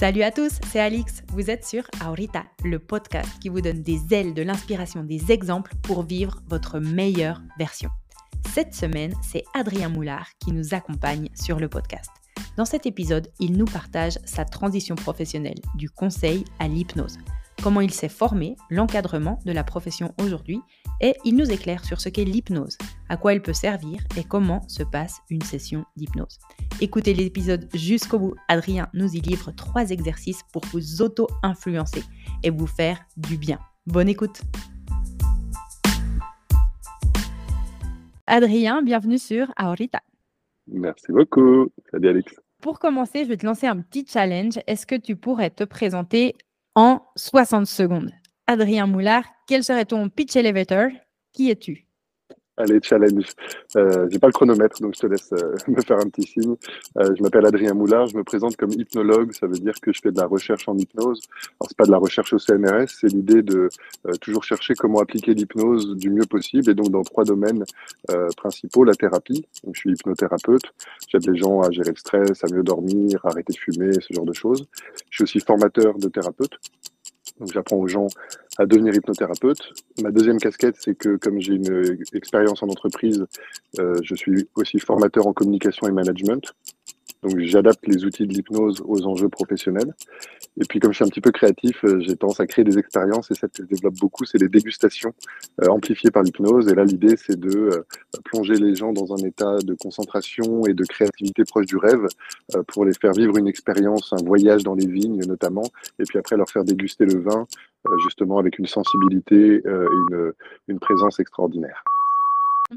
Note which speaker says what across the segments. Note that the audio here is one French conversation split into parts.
Speaker 1: Salut à tous, c'est Alix. Vous êtes sur Aurita, le podcast qui vous donne des ailes, de l'inspiration, des exemples pour vivre votre meilleure version. Cette semaine, c'est Adrien Moulard qui nous accompagne sur le podcast. Dans cet épisode, il nous partage sa transition professionnelle du conseil à l'hypnose comment il s'est formé, l'encadrement de la profession aujourd'hui, et il nous éclaire sur ce qu'est l'hypnose, à quoi elle peut servir et comment se passe une session d'hypnose. Écoutez l'épisode jusqu'au bout, Adrien nous y livre trois exercices pour vous auto-influencer et vous faire du bien. Bonne écoute Adrien, bienvenue sur Aorita.
Speaker 2: Merci beaucoup. Salut Alex.
Speaker 1: Pour commencer, je vais te lancer un petit challenge. Est-ce que tu pourrais te présenter en 60 secondes. Adrien Moulard, quel serait ton pitch elevator? Qui es-tu?
Speaker 2: Allez, challenge. Euh, j'ai pas le chronomètre, donc je te laisse euh, me faire un petit signe. Euh, je m'appelle Adrien Moulard, je me présente comme hypnologue. Ça veut dire que je fais de la recherche en hypnose. Alors c'est pas de la recherche au CNRS, c'est l'idée de euh, toujours chercher comment appliquer l'hypnose du mieux possible. Et donc dans trois domaines principaux la thérapie. Donc je suis hypnothérapeute. J'aide les gens à gérer le stress, à mieux dormir, à arrêter de fumer, ce genre de choses. Je suis aussi formateur de thérapeute. Donc j'apprends aux gens à devenir hypnothérapeute. Ma deuxième casquette, c'est que comme j'ai une expérience en entreprise, euh, je suis aussi formateur en communication et management. Donc j'adapte les outils de l'hypnose aux enjeux professionnels. Et puis comme je suis un petit peu créatif, euh, j'ai tendance à créer des expériences et celle que je développe beaucoup, c'est les dégustations euh, amplifiées par l'hypnose. Et là, l'idée, c'est de euh, plonger les gens dans un état de concentration et de créativité proche du rêve pour les faire vivre une expérience, un voyage dans les vignes notamment, et puis après leur faire déguster le vin justement avec une sensibilité et une, une présence extraordinaire.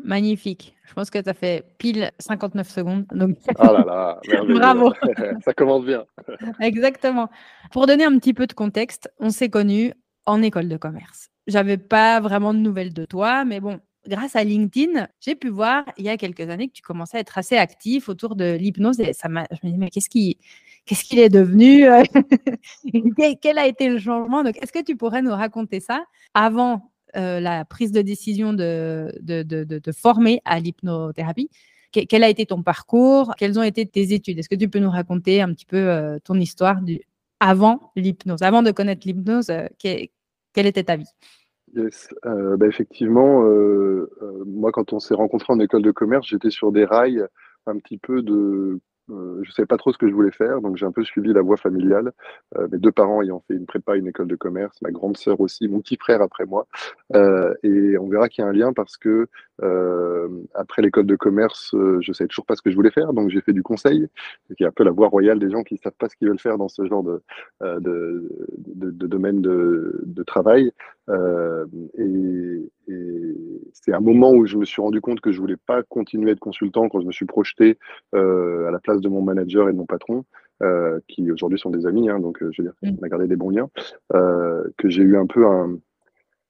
Speaker 1: Magnifique. Je pense que tu as fait pile 59 secondes. Donc...
Speaker 2: Ah là là,
Speaker 1: bravo.
Speaker 2: Ça commence bien.
Speaker 1: Exactement. Pour donner un petit peu de contexte, on s'est connus en école de commerce. J'avais pas vraiment de nouvelles de toi, mais bon, grâce à LinkedIn, j'ai pu voir il y a quelques années que tu commençais à être assez actif autour de l'hypnose et ça m'a, je me dis mais qu'est-ce qui, qu'est-ce qu'il est devenu Quel a été le changement? Donc, est-ce que tu pourrais nous raconter ça avant euh, la prise de décision de, de, de, former à l'hypnothérapie. quel a été ton parcours? Quelles ont été tes études? Est-ce que tu peux nous raconter un petit peu euh, ton histoire du, avant l'hypnose Avant de connaître l'hypnose, euh, quelle était ta vie?
Speaker 2: Yes. Bah, effectivement, moi, quand on s'est rencontrés en école de commerce, j'étais sur des rails un petit peu de euh, je ne savais pas trop ce que je voulais faire, donc j'ai un peu suivi la voie familiale. Euh, mes deux parents ayant fait une prépa, une école de commerce, ma grande sœur aussi, mon petit frère après moi. Euh, et on verra qu'il y a un lien parce que après l'école de commerce, je ne savais toujours pas ce que je voulais faire, donc j'ai fait du conseil, qui est un peu la voie royale des gens qui ne savent pas ce qu'ils veulent faire dans ce genre de, de, domaine de travail. et, et c'est un moment où je me suis rendu compte que je voulais pas continuer à être consultant quand je me suis projeté euh, à la place de mon manager et de mon patron, euh, qui aujourd'hui sont des amis, hein, donc euh, je veux dire, mm. on a gardé des bons liens, que j'ai eu un peu un,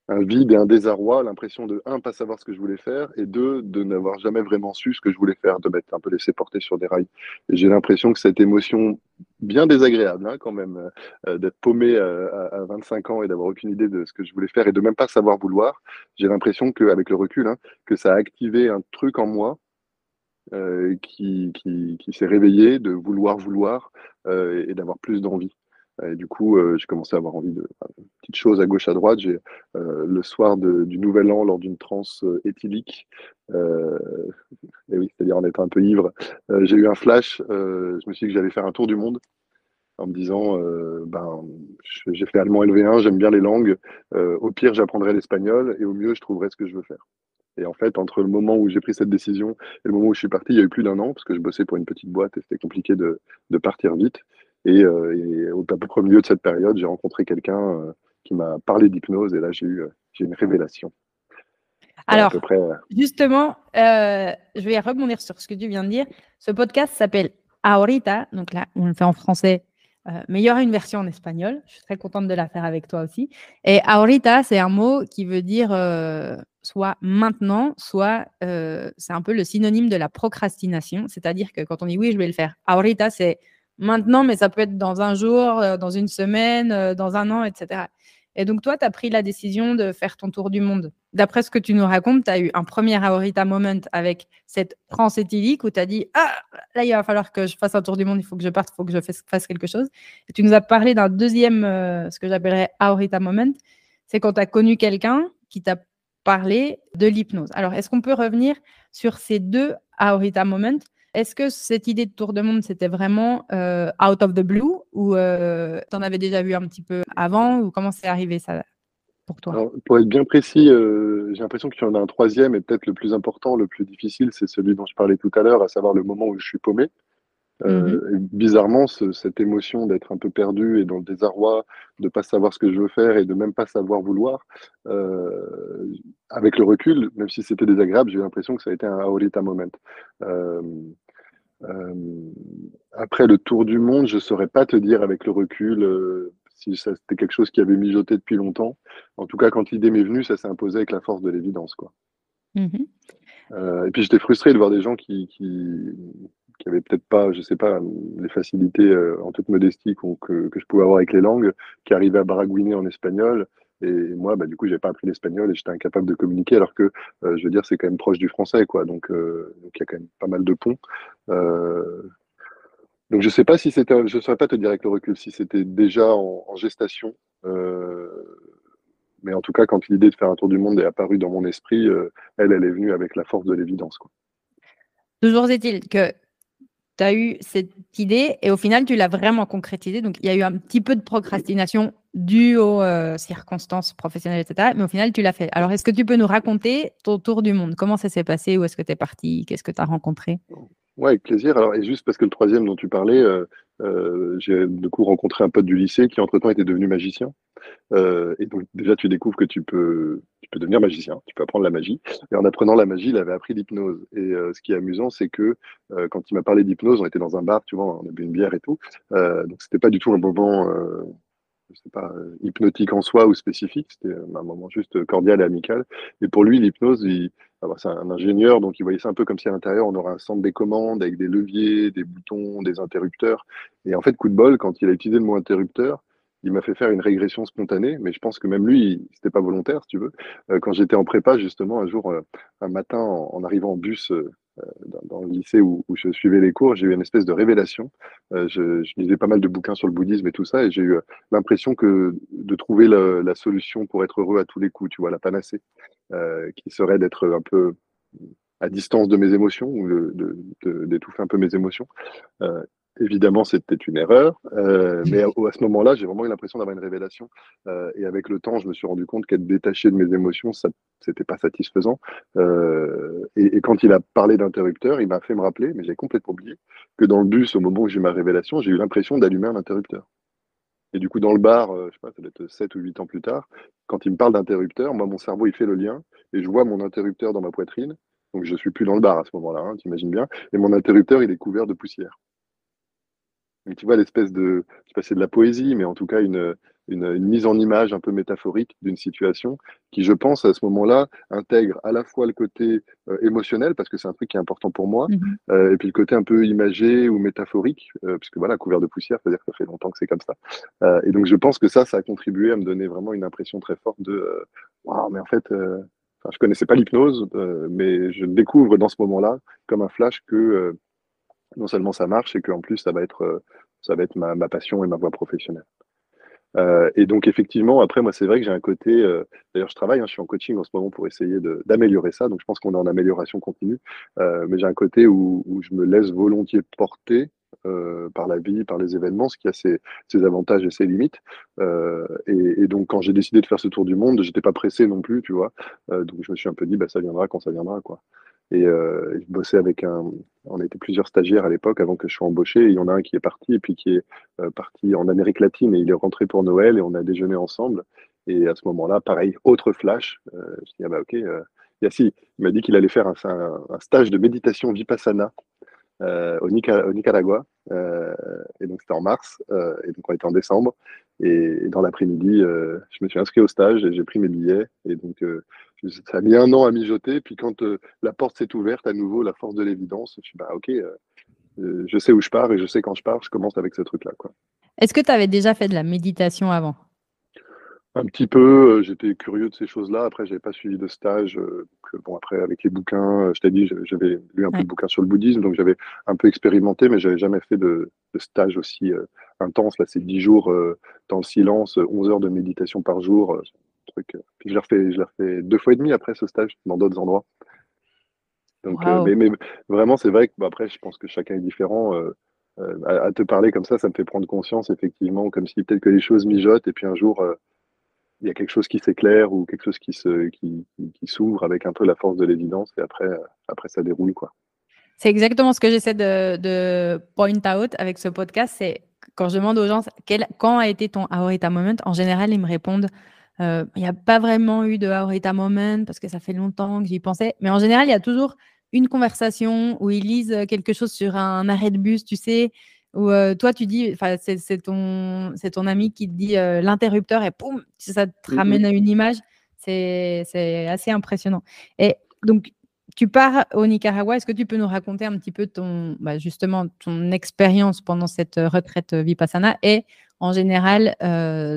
Speaker 2: un vide et un désarroi, l'impression de, un, pas savoir ce que je voulais faire, et deux, de n'avoir jamais vraiment su ce que je voulais faire, de m'être un peu laissé porter sur des rails. Et j'ai l'impression que cette émotion bien désagréable, hein, quand même, euh, euh, d'être paumé euh, à, à, 25 ans et d'avoir aucune idée de ce que je voulais faire et de même pas savoir vouloir, j'ai l'impression qu'avec le recul, hein, que ça a activé un truc en moi qui, qui, qui s'est réveillé de vouloir vouloir et d'avoir plus d'envie. Et du coup, euh, j'ai commencé à avoir envie de petites choses à gauche, à droite. J'ai euh, le soir du Nouvel An, lors d'une transe euh, éthylique, et oui, c'est-à-dire en étant un peu ivre, j'ai eu un flash. je me suis dit que j'allais faire un tour du monde en me disant, ben, j'ai fait allemand LV1, j'aime bien les langues. au pire, j'apprendrai l'espagnol, et au mieux, je trouverai ce que je veux faire. Et en fait, entre le moment où j'ai pris cette décision et le moment où je suis parti, il y a eu plus d'un an, parce que je bossais pour une petite boîte et c'était compliqué de, de partir vite. Et, euh, et, au, à peu près au milieu de cette période, j'ai rencontré quelqu'un euh, qui m'a parlé d'hypnose et là, j'ai eu euh, j'ai une révélation.
Speaker 1: Alors, près, justement, je vais rebondir sur ce que tu viens de dire. Ce podcast s'appelle Ahorita, donc là, on le fait en français, mais il y aura une version en espagnol. Je suis très contente de la faire avec toi aussi. Et ahorita, c'est un mot qui veut dire soit maintenant, soit c'est un peu le synonyme de la procrastination. C'est-à-dire que quand on dit oui, je vais le faire, ahorita, c'est maintenant, mais ça peut être dans un jour, euh, dans une semaine, euh, dans un an, etc. Et donc, toi, tu as pris la décision de faire ton tour du monde. D'après ce que tu nous racontes, tu as eu un premier Aorita moment avec cette transe éthylique où tu as dit Ah, là, il va falloir que je fasse un tour du monde, il faut que je parte, il faut que je fasse quelque chose. Tu nous as parlé d'un deuxième, euh, ce que j'appellerais Aorita moment. C'est quand tu as connu quelqu'un qui t'a parlé de l'hypnose. Alors, est-ce qu'on peut revenir sur ces deux Aorita moments est-ce que cette idée de tour de monde, c'était vraiment euh, out of the blue ou euh, tu en avais déjà vu un petit peu avant ou comment c'est arrivé ça pour toi?
Speaker 2: Pour être bien précis, euh, j'ai l'impression qu'il y en a un troisième et peut-être le plus important, le plus difficile, c'est celui dont je parlais tout à l'heure, à savoir le moment où je suis paumé. Euh, mhm. Bizarrement, cette émotion d'être un peu perdu et dans le désarroi, de pas savoir ce que je veux faire et de même pas savoir vouloir, euh, avec le recul, même si c'était désagréable, j'ai l'impression que ça a été un aurita moment. Euh, après le tour du monde, je saurais pas te dire avec le recul si c'était quelque chose qui avait mijoté depuis longtemps. En tout cas, quand l'idée m'est venue, ça s'est imposé avec la force de l'évidence, quoi. Mhm. et puis j'étais frustré de voir des gens qui, qui peut-être pas, je sais pas, les facilités euh, en toute modestie que, que, je pouvais avoir avec les langues, qui arrivaient à baragouiner en espagnol. Et moi, bah, du coup, j'ai pas appris l'espagnol et j'étais incapable de communiquer, alors que, euh, je veux dire, c'est quand même proche du français, quoi. Donc, euh, il y a quand même pas mal de ponts. donc, je sais pas si c'était, je saurais pas te dire avec le recul si c'était déjà en, en gestation. mais en tout cas, quand l'idée de faire un tour du monde est apparue dans mon esprit, elle, elle est venue avec la force de l'évidence, quoi.
Speaker 1: Toujours est-il que tu as eu cette idée et au final, tu l'as vraiment concrétisée. Donc, il y a eu un petit peu de procrastination due aux euh, circonstances professionnelles, etc. Mais au final, tu l'as fait. Alors, est-ce que tu peux nous raconter ton tour du monde? Comment ça s'est passé? Où est-ce que tu es parti? Qu'est-ce que tu as rencontré?
Speaker 2: Oui, avec plaisir. Alors, et juste parce que le troisième dont tu parlais, euh, euh, j'ai du coup rencontré un pote du lycée qui, entre-temps, était devenu magicien. Et donc, déjà, tu découvres que tu peux, tu peux devenir magicien, tu peux apprendre la magie. Et en apprenant la magie, il avait appris l'hypnose. Et ce qui est amusant, c'est que quand il m'a parlé d'hypnose, on était dans un bar, tu vois, on a bu une bière et tout. donc, c'était pas du tout un moment sais pas, hypnotique en soi ou spécifique, c'était un moment juste cordial et amical. Et pour lui, l'hypnose, ah bah, c'est un ingénieur, donc il voyait ça un peu comme si à l'intérieur, on aurait un centre des commandes avec des leviers, des boutons, des interrupteurs. Et en fait, coup de bol, quand il a utilisé le mot interrupteur, il m'a fait faire une régression spontanée, mais je pense que même lui, c'était pas volontaire, si tu veux. Euh, quand j'étais en prépa, justement, un jour, euh, un matin, en, arrivant en bus euh, dans, le lycée où, je suivais les cours, j'ai eu une espèce de révélation. Je, lisais pas mal de bouquins sur le bouddhisme et tout ça, et j'ai eu l'impression que de trouver la, solution pour être heureux à tous les coups, tu vois, la panacée, qui serait d'être un peu à distance de mes émotions ou d'étouffer un peu mes émotions. Évidemment, c'était une erreur, euh, mais à, ce moment-là, j'ai vraiment eu l'impression d'avoir une révélation. Euh, et avec le temps, je me suis rendu compte qu'être détaché de mes émotions, ça c'était pas satisfaisant. Euh, et, quand il a parlé d'interrupteur, il m'a fait me rappeler, mais j'ai complètement oublié, que dans le bus, au moment où j'ai eu ma révélation, j'ai eu l'impression d'allumer un interrupteur. Et du coup, dans le bar, je sais pas, ça doit être 7 ou 8 ans plus tard, quand il me parle d'interrupteur, moi, mon cerveau, il fait le lien, et je vois mon interrupteur dans ma poitrine. Donc, je suis plus dans le bar à ce moment-là, hein, tu imagines bien. Et mon interrupteur, il est couvert de poussière tu vois l'espèce de, je sais pas c'est de la poésie, mais en tout cas une, une, mise en image un peu métaphorique d'une situation qui, je pense, à ce moment-là, intègre à la fois le côté euh, émotionnel, parce que c'est un truc qui est important pour moi, mmh euh, et puis le côté un peu imagé ou métaphorique, euh, puisque voilà, couvert de poussière, c'est-à-dire que ça fait longtemps que c'est comme ça. et donc, je pense que ça, ça a contribué à me donner vraiment une impression très forte de, waouh, mais en fait, Enfin, je connaissais pas l'hypnose, mais je découvre dans ce moment-là, comme un flash, que non seulement ça marche, et qu'en plus ça va être, euh, ça va être ma, passion et ma voie professionnelle. Euh, et donc effectivement, après moi c'est vrai que j'ai un côté, euh, d'ailleurs je travaille, hein, je suis en coaching en ce moment pour essayer d'améliorer ça, donc je pense qu'on est en amélioration continue, mais j'ai un côté où, je me laisse volontiers porter par la vie, par les événements, ce qui a ses, avantages et ses limites. et, donc, quand j'ai décidé de faire ce tour du monde, j'étais pas pressé non plus, tu vois. donc, je me suis un peu dit, bah, ça viendra quand ça viendra, quoi. Et euh, je bossais avec un. On était plusieurs stagiaires à l'époque avant que je sois embauché. Il y en a un qui est parti et puis qui est euh, parti en Amérique latine et il est rentré pour Noël et on a déjeuné ensemble. Et à ce moment-là, pareil, autre flash. Euh, je dit, ah bah ok. Euh, il m'a dit qu'il allait faire un, stage de méditation vipassana au, Nicaragua. Euh, et donc c'était en mars. et donc on était en décembre. Et, dans l'après-midi, je me suis inscrit au stage et j'ai pris mes billets. Et donc ça a mis un an à mijoter. Puis quand euh, la porte s'est ouverte, à nouveau, la force de l'évidence, je suis bah, ok, euh, euh, je sais où je pars et je sais quand je pars, je commence avec ce truc-là.
Speaker 1: Est-ce que tu avais déjà fait de la méditation avant?
Speaker 2: Un petit peu, euh, j'étais curieux de ces choses-là. Après, j'avais pas suivi de stage. Euh, bon, après, avec les bouquins, je t'ai dit, j'avais lu un peu de bouquins sur le bouddhisme, donc j'avais un peu expérimenté, mais j'avais jamais fait de, stage aussi intense. Là, c'est 10 jours dans le silence, 11 heures de méditation par jour. truc. Puis je l'ai refait, je refait deux fois et demi après ce stage, dans d'autres endroits. Donc, mais, vraiment, c'est vrai que bah, après, je pense que chacun est différent. À, à, te parler comme ça, ça me fait prendre conscience, effectivement, comme si peut-être que les choses mijotent, et puis un jour, il y a quelque chose qui s'éclaire ou quelque chose qui se qui, s'ouvre avec un peu la force de l'évidence et après après ça déroule quoi.
Speaker 1: C'est exactement ce que j'essaie de, de, point out avec ce podcast. C'est quand je demande aux gens quel, quand a été ton Aorita Moment, en général, ils me répondent euh, il n'y a pas vraiment eu de Aorita Moment parce que ça fait longtemps que j'y pensais. Mais en général, il y a toujours une conversation où ils lisent quelque chose sur un arrêt de bus, tu sais, ou toi, tu dis, c'est ton, ton ami qui te dit l'interrupteur et poum, ça te ramène à une image. C'est assez impressionnant. Et donc, tu pars au Nicaragua. Est-ce que tu peux nous raconter un petit peu ton, bah, justement, ton expérience pendant cette retraite Vipassana et en général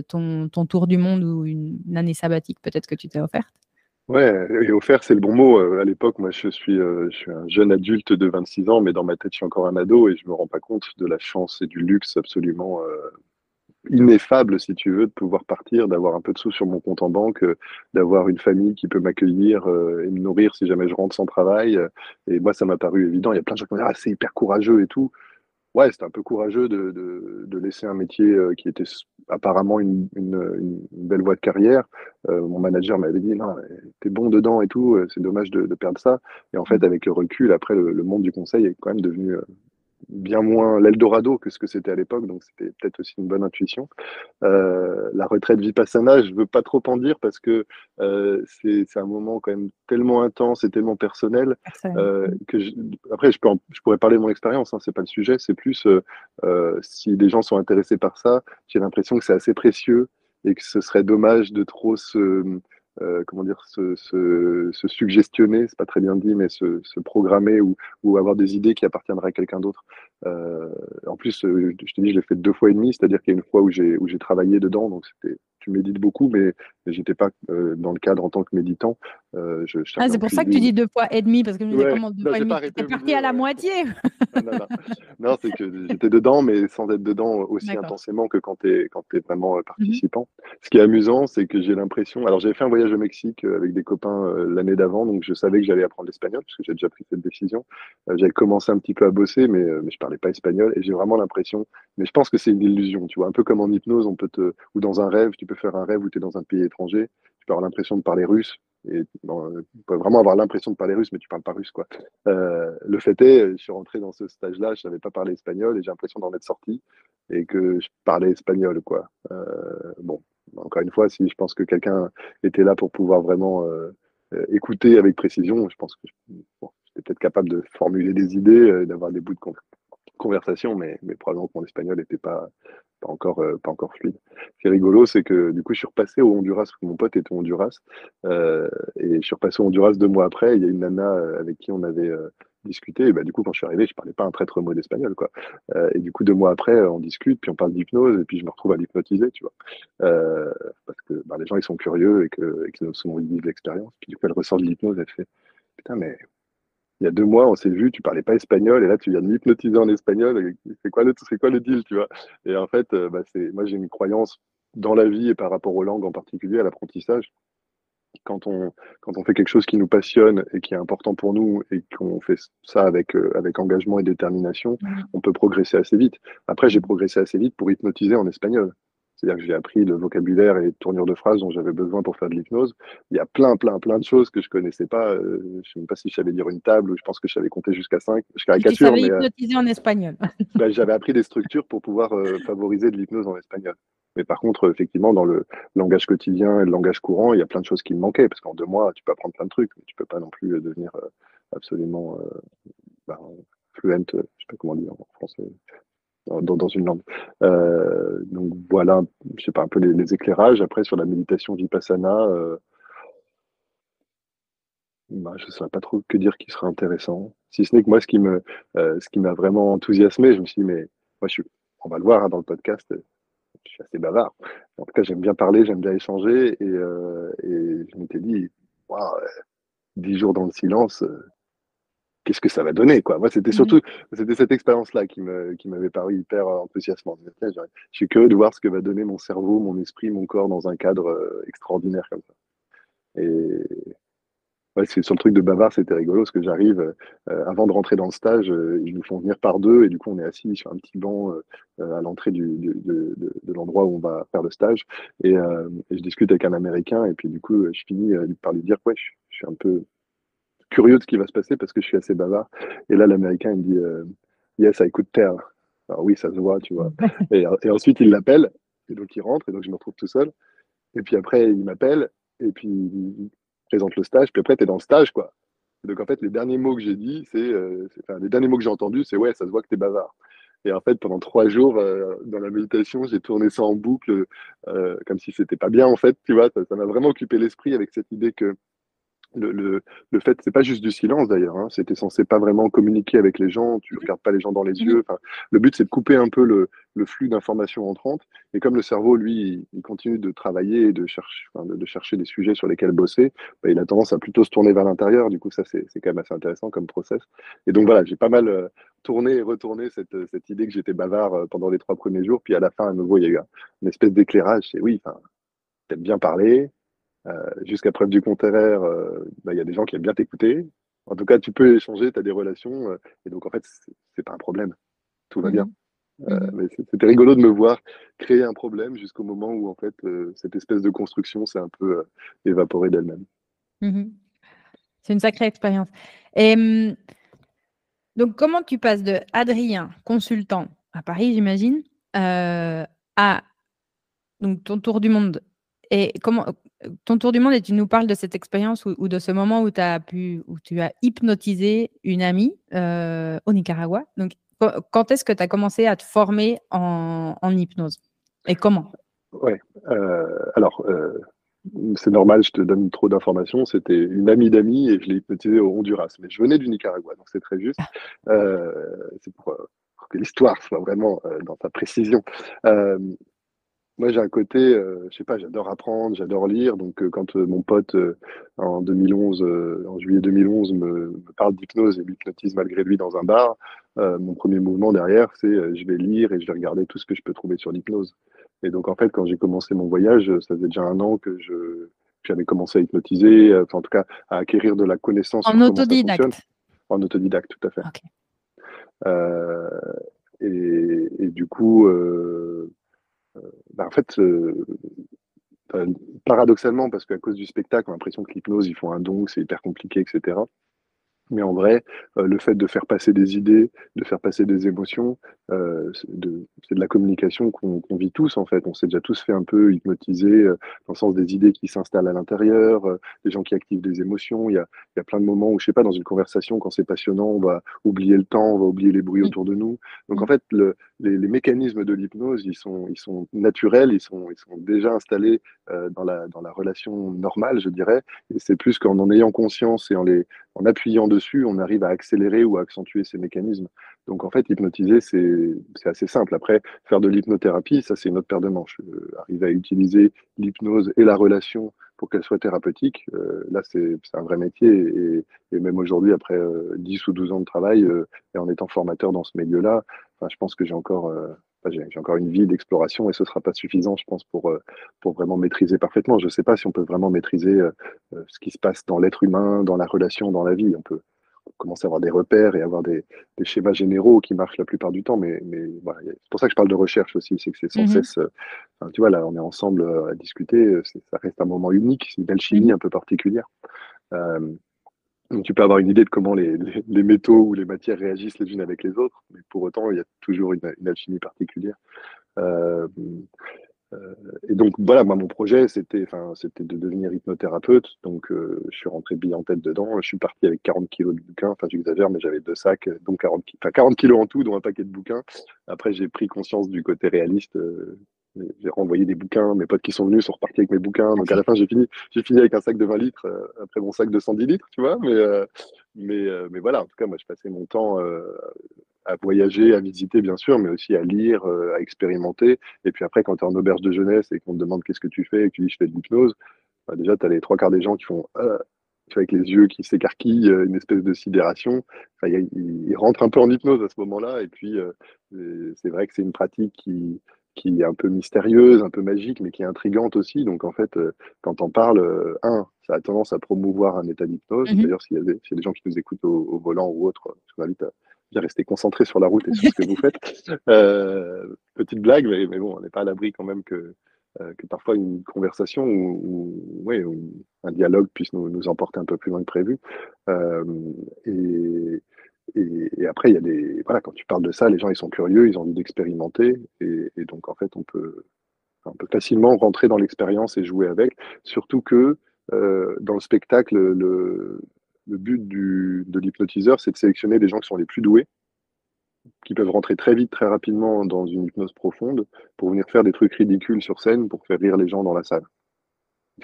Speaker 1: ton, ton, tour du monde ou une année sabbatique peut-être que tu t'es offerte?
Speaker 2: Ouais, et offert, c'est le bon mot. Euh, à l'époque, moi, je suis, euh, je suis un jeune adulte de 26 ans, mais dans ma tête, je suis encore un ado et je me rends pas compte de la chance et du luxe absolument euh, ineffable, si tu veux, de pouvoir partir, d'avoir un peu de sous sur mon compte en banque, d'avoir une famille qui peut m'accueillir et me nourrir si jamais je rentre sans travail. Et moi, ça m'a paru évident. Il y a plein de gens qui me disent, ah, c'est hyper courageux et tout ouais, c'était un peu courageux de, de, laisser un métier qui était apparemment une, une, belle voie de carrière. Euh, mon manager m'avait dit non, t'es bon dedans et tout, euh, c'est dommage de, perdre ça. Et en fait, avec le recul, après, le, monde du conseil est quand même devenu bien moins l'Eldorado que ce que c'était à l'époque, donc c'était peut-être aussi une bonne intuition. Euh, la retraite Vipassana, je veux pas trop en dire parce que euh, c'est un moment quand même tellement intense et tellement personnel euh, que après je, peux je pourrais parler de mon expérience, hein, c'est pas le sujet, c'est plus si des gens sont intéressés par ça, j'ai l'impression que c'est assez précieux et que ce serait dommage de trop se euh, comment dire, se, se, se suggestionner, c'est pas très bien dit, mais se, se programmer ou, ou, avoir des idées qui appartiendraient à quelqu'un d'autre. Euh, en plus, euh, je te dis, je l'ai fait deux fois et demi, c'est-à-dire qu'il y a une fois où j'ai où j'ai travaillé dedans, donc c'était tu médites beaucoup, mais, mais j'étais pas euh, dans le cadre en tant que méditant.
Speaker 1: Euh, je, ah, c'est pour ça que tu dis deux fois et demi, parce que je me disais comment deux fois et demi T'es parti à la moitié.
Speaker 2: non, c'est que j'étais dedans, mais sans être dedans aussi intensément que quand tu es, quand es vraiment euh, mmh participant. Ce qui est amusant, c'est que j'ai l'impression. Alors, j'avais fait un voyage au Mexique avec des copains l'année d'avant, donc je savais que j'allais apprendre l'espagnol, parce que j'ai déjà pris cette décision. j'avais commencé un petit peu à bosser, mais, mais je parlais pas espagnol, et j'ai vraiment l'impression. Mais je pense que c'est une illusion, tu vois, un peu comme en hypnose, on peut te, ou dans un rêve, tu peux faire un rêve où tu es dans un pays étranger, tu peux avoir l'impression de parler russe, et tu peux vraiment avoir l'impression de parler russe, mais tu parles pas russe. Quoi. Euh, le fait est, je suis rentré dans ce stage-là, je savais pas parler espagnol et j'ai l'impression d'en être sorti et que je parlais espagnol. Quoi. Euh, bon, encore une fois, si je pense que quelqu'un était là pour pouvoir vraiment euh, écouter avec précision, je pense que j'étais peut-être capable de formuler des idées, d'avoir des bouts de conversation, mais, mais probablement que mon espagnol n'était pas, pas encore, euh, pas encore fluide. Ce qui est rigolo, c'est que du coup, je suis repassé au Honduras, parce que mon pote était au Honduras, euh, et je suis repassé au Honduras deux mois après. Il y a une nana euh, avec qui on avait discuté. Et bah, du coup, quand je suis arrivé, je parlais pas un traître mot d'espagnol, quoi. et du coup, deux mois après, on discute, puis on parle d'hypnose, et puis je me retrouve à l'hypnotiser, tu vois. parce que bah, les gens, ils sont curieux et que, et qu'ils ont vivre l'expérience. Puis du coup, elle ressort de l'hypnose, elle fait Putain, mais il y a deux mois, on s'est vu, tu parlais pas espagnol, et là, tu viens de m'hypnotiser en espagnol. C'est quoi le, c'est quoi le deal, tu vois? Et en fait, euh, bah, c'est, moi, j'ai une croyance dans la vie et par rapport aux langues en particulier, à l'apprentissage. Quand on, quand on fait quelque chose qui nous passionne et qui est important pour nous et qu'on fait ça avec, euh, avec engagement et détermination, mmh. on peut progresser assez vite. Après, j'ai progressé assez vite pour hypnotiser en espagnol. C'est-à-dire que j'ai appris le vocabulaire et les tournures de phrases dont j'avais besoin pour faire de l'hypnose. Il y a plein, plein, plein de choses que je connaissais pas. Euh, je ne sais même pas si je savais lire une table ou je pense que je savais compter jusqu'à 5. Je
Speaker 1: caricature. Tu savais euh, hypnotiser en espagnol.
Speaker 2: Ben, j'avais appris des structures pour pouvoir euh, favoriser de l'hypnose en espagnol. Mais par contre, effectivement, dans le langage quotidien et le langage courant, il y a plein de choses qui me manquaient. Parce qu'en deux mois, tu peux apprendre plein de trucs, mais tu peux pas non plus devenir absolument ben, fluent, je sais pas comment dire en français, dans, une langue. Euh, donc voilà, je sais pas, un peu les, éclairages. Après, sur la méditation vipassana, euh, bah, je ne saurais pas trop que dire qui serait intéressant. Si ce n'est que moi, ce qui me, euh, ce qui m'a vraiment enthousiasmé, je me suis dit, mais moi, je on va le voir hein, dans le podcast, je suis assez bavard. En tout cas, j'aime bien parler, j'aime bien échanger. Et, je m'étais dit, dix jours dans le silence, qu'est-ce que ça va donner quoi Moi, c'était mmh surtout c'était cette expérience-là qui me qui m'avait paru hyper enthousiasmante. Je suis curieux de voir ce que va donner mon cerveau, mon esprit, mon corps dans un cadre extraordinaire comme ça. Et Ouais, sur le truc de bavard, c'était rigolo parce que j'arrive, euh, avant de rentrer dans le stage, euh, ils nous font venir par deux et du coup on est assis sur un petit banc euh, à l'entrée du, de, de, de l'endroit où on va faire le stage et, et, je discute avec un Américain et puis du coup je finis par lui dire ouais je, je, suis un peu curieux de ce qui va se passer parce que je suis assez bavard. Et là l'Américain il me dit yes I could tell. Alors oui ça se voit tu vois. Et, et ensuite il l'appelle. Et donc il rentre. Et donc je me retrouve tout seul. Et puis après il m'appelle. Et puis présente le stage, puis après, tu es dans le stage, quoi. Donc, en fait, les derniers mots que j'ai dit, c'est, euh, enfin, les derniers mots que j'ai entendus, c'est ouais, ça se voit que tu es bavard. Et en fait, pendant trois jours, euh, dans la méditation, j'ai tourné ça en boucle, euh, comme si c'était pas bien, en fait, tu vois. Ça m'a vraiment occupé l'esprit avec cette idée que le, le, le fait, c'est pas juste du silence d'ailleurs. Hein, C'était censé pas vraiment communiquer avec les gens. Tu regardes pas les gens dans les yeux. Enfin, le but, c'est de couper un peu le, le flux d'informations entrantes. Et comme le cerveau, lui, il continue de travailler et de, chercher, enfin, de, chercher des sujets sur lesquels bosser, bah, il a tendance à plutôt se tourner vers l'intérieur. Du coup, ça, c'est quand même assez intéressant comme process. Et donc voilà, j'ai pas mal euh, tourné et retourné cette, cette idée que j'étais bavard euh, pendant les trois premiers jours. Puis à la fin, à nouveau, il y a eu une espèce d'éclairage. C'est oui, enfin, peut-être bien parler, euh, jusqu'à preuve du contraire, euh, bah, il y a des gens qui aiment bien t'écouter. En tout cas, tu peux échanger, tu as des relations. Euh, et donc, en fait, c'est pas un problème. Tout va bien. Mmh mmh mais c'était rigolo de me voir créer un problème jusqu'au moment où, en fait, cette espèce de construction s'est un peu évaporée d'elle-même.
Speaker 1: Mmh c'est une sacrée expérience. Et donc, comment tu passes de Adrien, consultant à Paris, j'imagine, à donc, ton tour du monde et comment ton tour du monde et tu nous parles de cette expérience ou, de ce moment où, as pu, où tu as hypnotisé une amie euh, au Nicaragua. Donc, quand est-ce que tu as commencé à te former en, hypnose? Et comment?
Speaker 2: Oui, euh, alors euh, c'est normal, je te donne trop d'informations. C'était une amie d'amis et je l'ai hypnotisée au Honduras. Mais je venais du Nicaragua, donc c'est très juste. C'est pour, que l'histoire soit vraiment dans sa précision. Moi, j'ai un côté, euh, je sais pas, j'adore apprendre, j'adore lire. Donc, euh, quand euh, mon pote en 2011, en juillet 2011, me, me parle d'hypnose et m'hypnotise malgré lui dans un bar, mon premier mouvement derrière, c'est je vais lire et je vais regarder tout ce que je peux trouver sur l'hypnose. Et donc, en fait, quand j'ai commencé mon voyage, ça faisait déjà un an que je j'avais commencé à hypnotiser, enfin, en tout cas, à acquérir de la connaissance.
Speaker 1: En autodidacte.
Speaker 2: En autodidacte, tout à fait. Et, et, du coup, bah, en fait, euh, paradoxalement, parce qu'à cause du spectacle, on a l'impression que l'hypnose, ils font un don, c'est hyper compliqué, etc. Mais en vrai, euh, le fait de faire passer des idées, de faire passer des émotions, euh, c'est de, la communication qu'on vit tous en fait. On s'est déjà tous fait un peu hypnotiser euh, dans le sens des idées qui s'installent à l'intérieur, des gens qui activent des émotions. Il y, a, il y a plein de moments où, je sais pas, dans une conversation, quand c'est passionnant, on va oublier le temps, on va oublier les bruits autour de nous. Donc en fait, le, les, les, mécanismes de l'hypnose, ils sont, ils sont naturels, ils sont, ils sont déjà installés dans, la, dans la relation normale, je dirais. Et c'est plus qu'en en ayant conscience et en les en appuyant dessus, on arrive à accélérer ou à accentuer ces mécanismes. Donc en fait, hypnotiser, c'est assez simple. Après, faire de l'hypnothérapie, ça c'est une autre paire de manches. Euh, arriver à utiliser l'hypnose et la relation pour qu'elle soit thérapeutique, euh, là c'est un vrai métier. Et, même aujourd'hui, après 10 euh, ou 12 ans de travail, euh, et en étant formateur dans ce milieu-là, je pense que j'ai encore j'ai encore une vie d'exploration et ce ne sera pas suffisant, je pense, pour, euh, pour vraiment maîtriser parfaitement. Je ne sais pas si on peut vraiment maîtriser euh, euh, ce qui se passe dans l'être humain, dans la relation, dans la vie. On peut commencer à avoir des repères et avoir des, des schémas généraux qui marchent la plupart du temps, mais, mais voilà, c'est pour ça que je parle de recherche aussi, c'est que c'est sans mmh cesse, tu vois, là, on est ensemble à discuter, ça reste un moment unique, c'est une alchimie mmh un peu particulière. Donc, tu peux avoir une idée de comment les, métaux ou les matières réagissent les unes avec les autres, mais pour autant, il y a toujours une, alchimie particulière. Euh, euh, et donc, voilà, moi, mon projet, c'était, de devenir hypnothérapeute. Donc, euh, je suis rentré bien en tête dedans. Je suis parti avec 40 kilos de bouquins. Enfin, j'exagère, mais j'avais deux sacs, donc 40, enfin, 40 kilos en tout, dont un paquet de bouquins. Après, j'ai pris conscience du côté réaliste. J'ai renvoyé des bouquins, mes potes qui sont venus sont repartis avec mes bouquins. Donc à la fin, j'ai fini, j'ai fini avec un sac de 20 litres euh, après mon sac de 110 litres, tu vois. Mais, euh, mais, euh, mais voilà, en tout cas, moi, je passais mon temps à voyager, à visiter, bien sûr, mais aussi à lire, à expérimenter. Et puis après, quand tu es en auberge de jeunesse et qu'on te demande qu'est-ce que tu fais et que tu dis je fais de l'hypnose, bah, déjà, tu as les trois quarts des gens qui font avec les yeux qui s'écarquillent, une espèce de sidération. Enfin, il, rentre un peu en hypnose à ce moment-là. Et puis, c'est vrai que c'est une pratique qui, qui est un peu mystérieuse, un peu magique, mais qui est intrigante aussi. Donc en fait, euh, quand on parle, euh, un, ça a tendance à promouvoir un état d'hypnose. Mhm. D'ailleurs, s'il y, a des gens qui nous écoutent au, volant ou autre, je vous invite à bien rester concentré sur la route et sur ce que vous faites. Euh, petite blague, mais, bon, on n'est pas à l'abri quand même que, que parfois une conversation ou, un dialogue puisse nous, nous, emporter un peu plus loin que prévu. et et, après, il y a des. Voilà, quand tu parles de ça, les gens ils sont curieux, ils ont envie d'expérimenter. Et, donc, en fait, on peut, on peut facilement rentrer dans l'expérience et jouer avec. Surtout que euh, dans le spectacle, le, but du, de l'hypnotiseur, c'est de sélectionner les gens qui sont les plus doués, qui peuvent rentrer très vite, très rapidement dans une hypnose profonde pour venir faire des trucs ridicules sur scène pour faire rire les gens dans la salle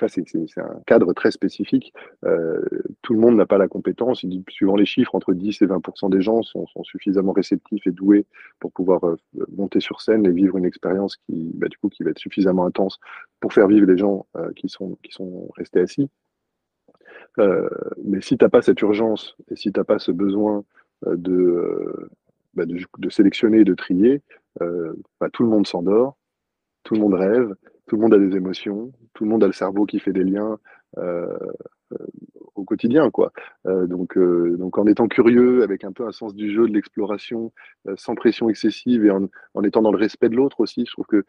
Speaker 2: c'est un cadre très spécifique. Euh, tout le monde n'a pas la compétence. Suivant les chiffres, entre 10 et 20% des gens sont, suffisamment réceptifs et doués pour pouvoir euh, monter sur scène et vivre une expérience qui, bah, du coup, va être suffisamment intense pour faire vivre les gens euh, qui, sont, restés assis. mais si tu n'as pas cette urgence et si tu n'as pas ce besoin de, bah, de, sélectionner et de trier, bah, tout le monde s'endort, tout le monde rêve, tout le monde a des émotions, tout le monde a le cerveau qui fait des liens euh, euh, au quotidien, quoi. Euh, donc, en étant curieux, avec un peu un sens du jeu, de l'exploration, sans pression excessive et en, étant dans le respect de l'autre aussi, je trouve que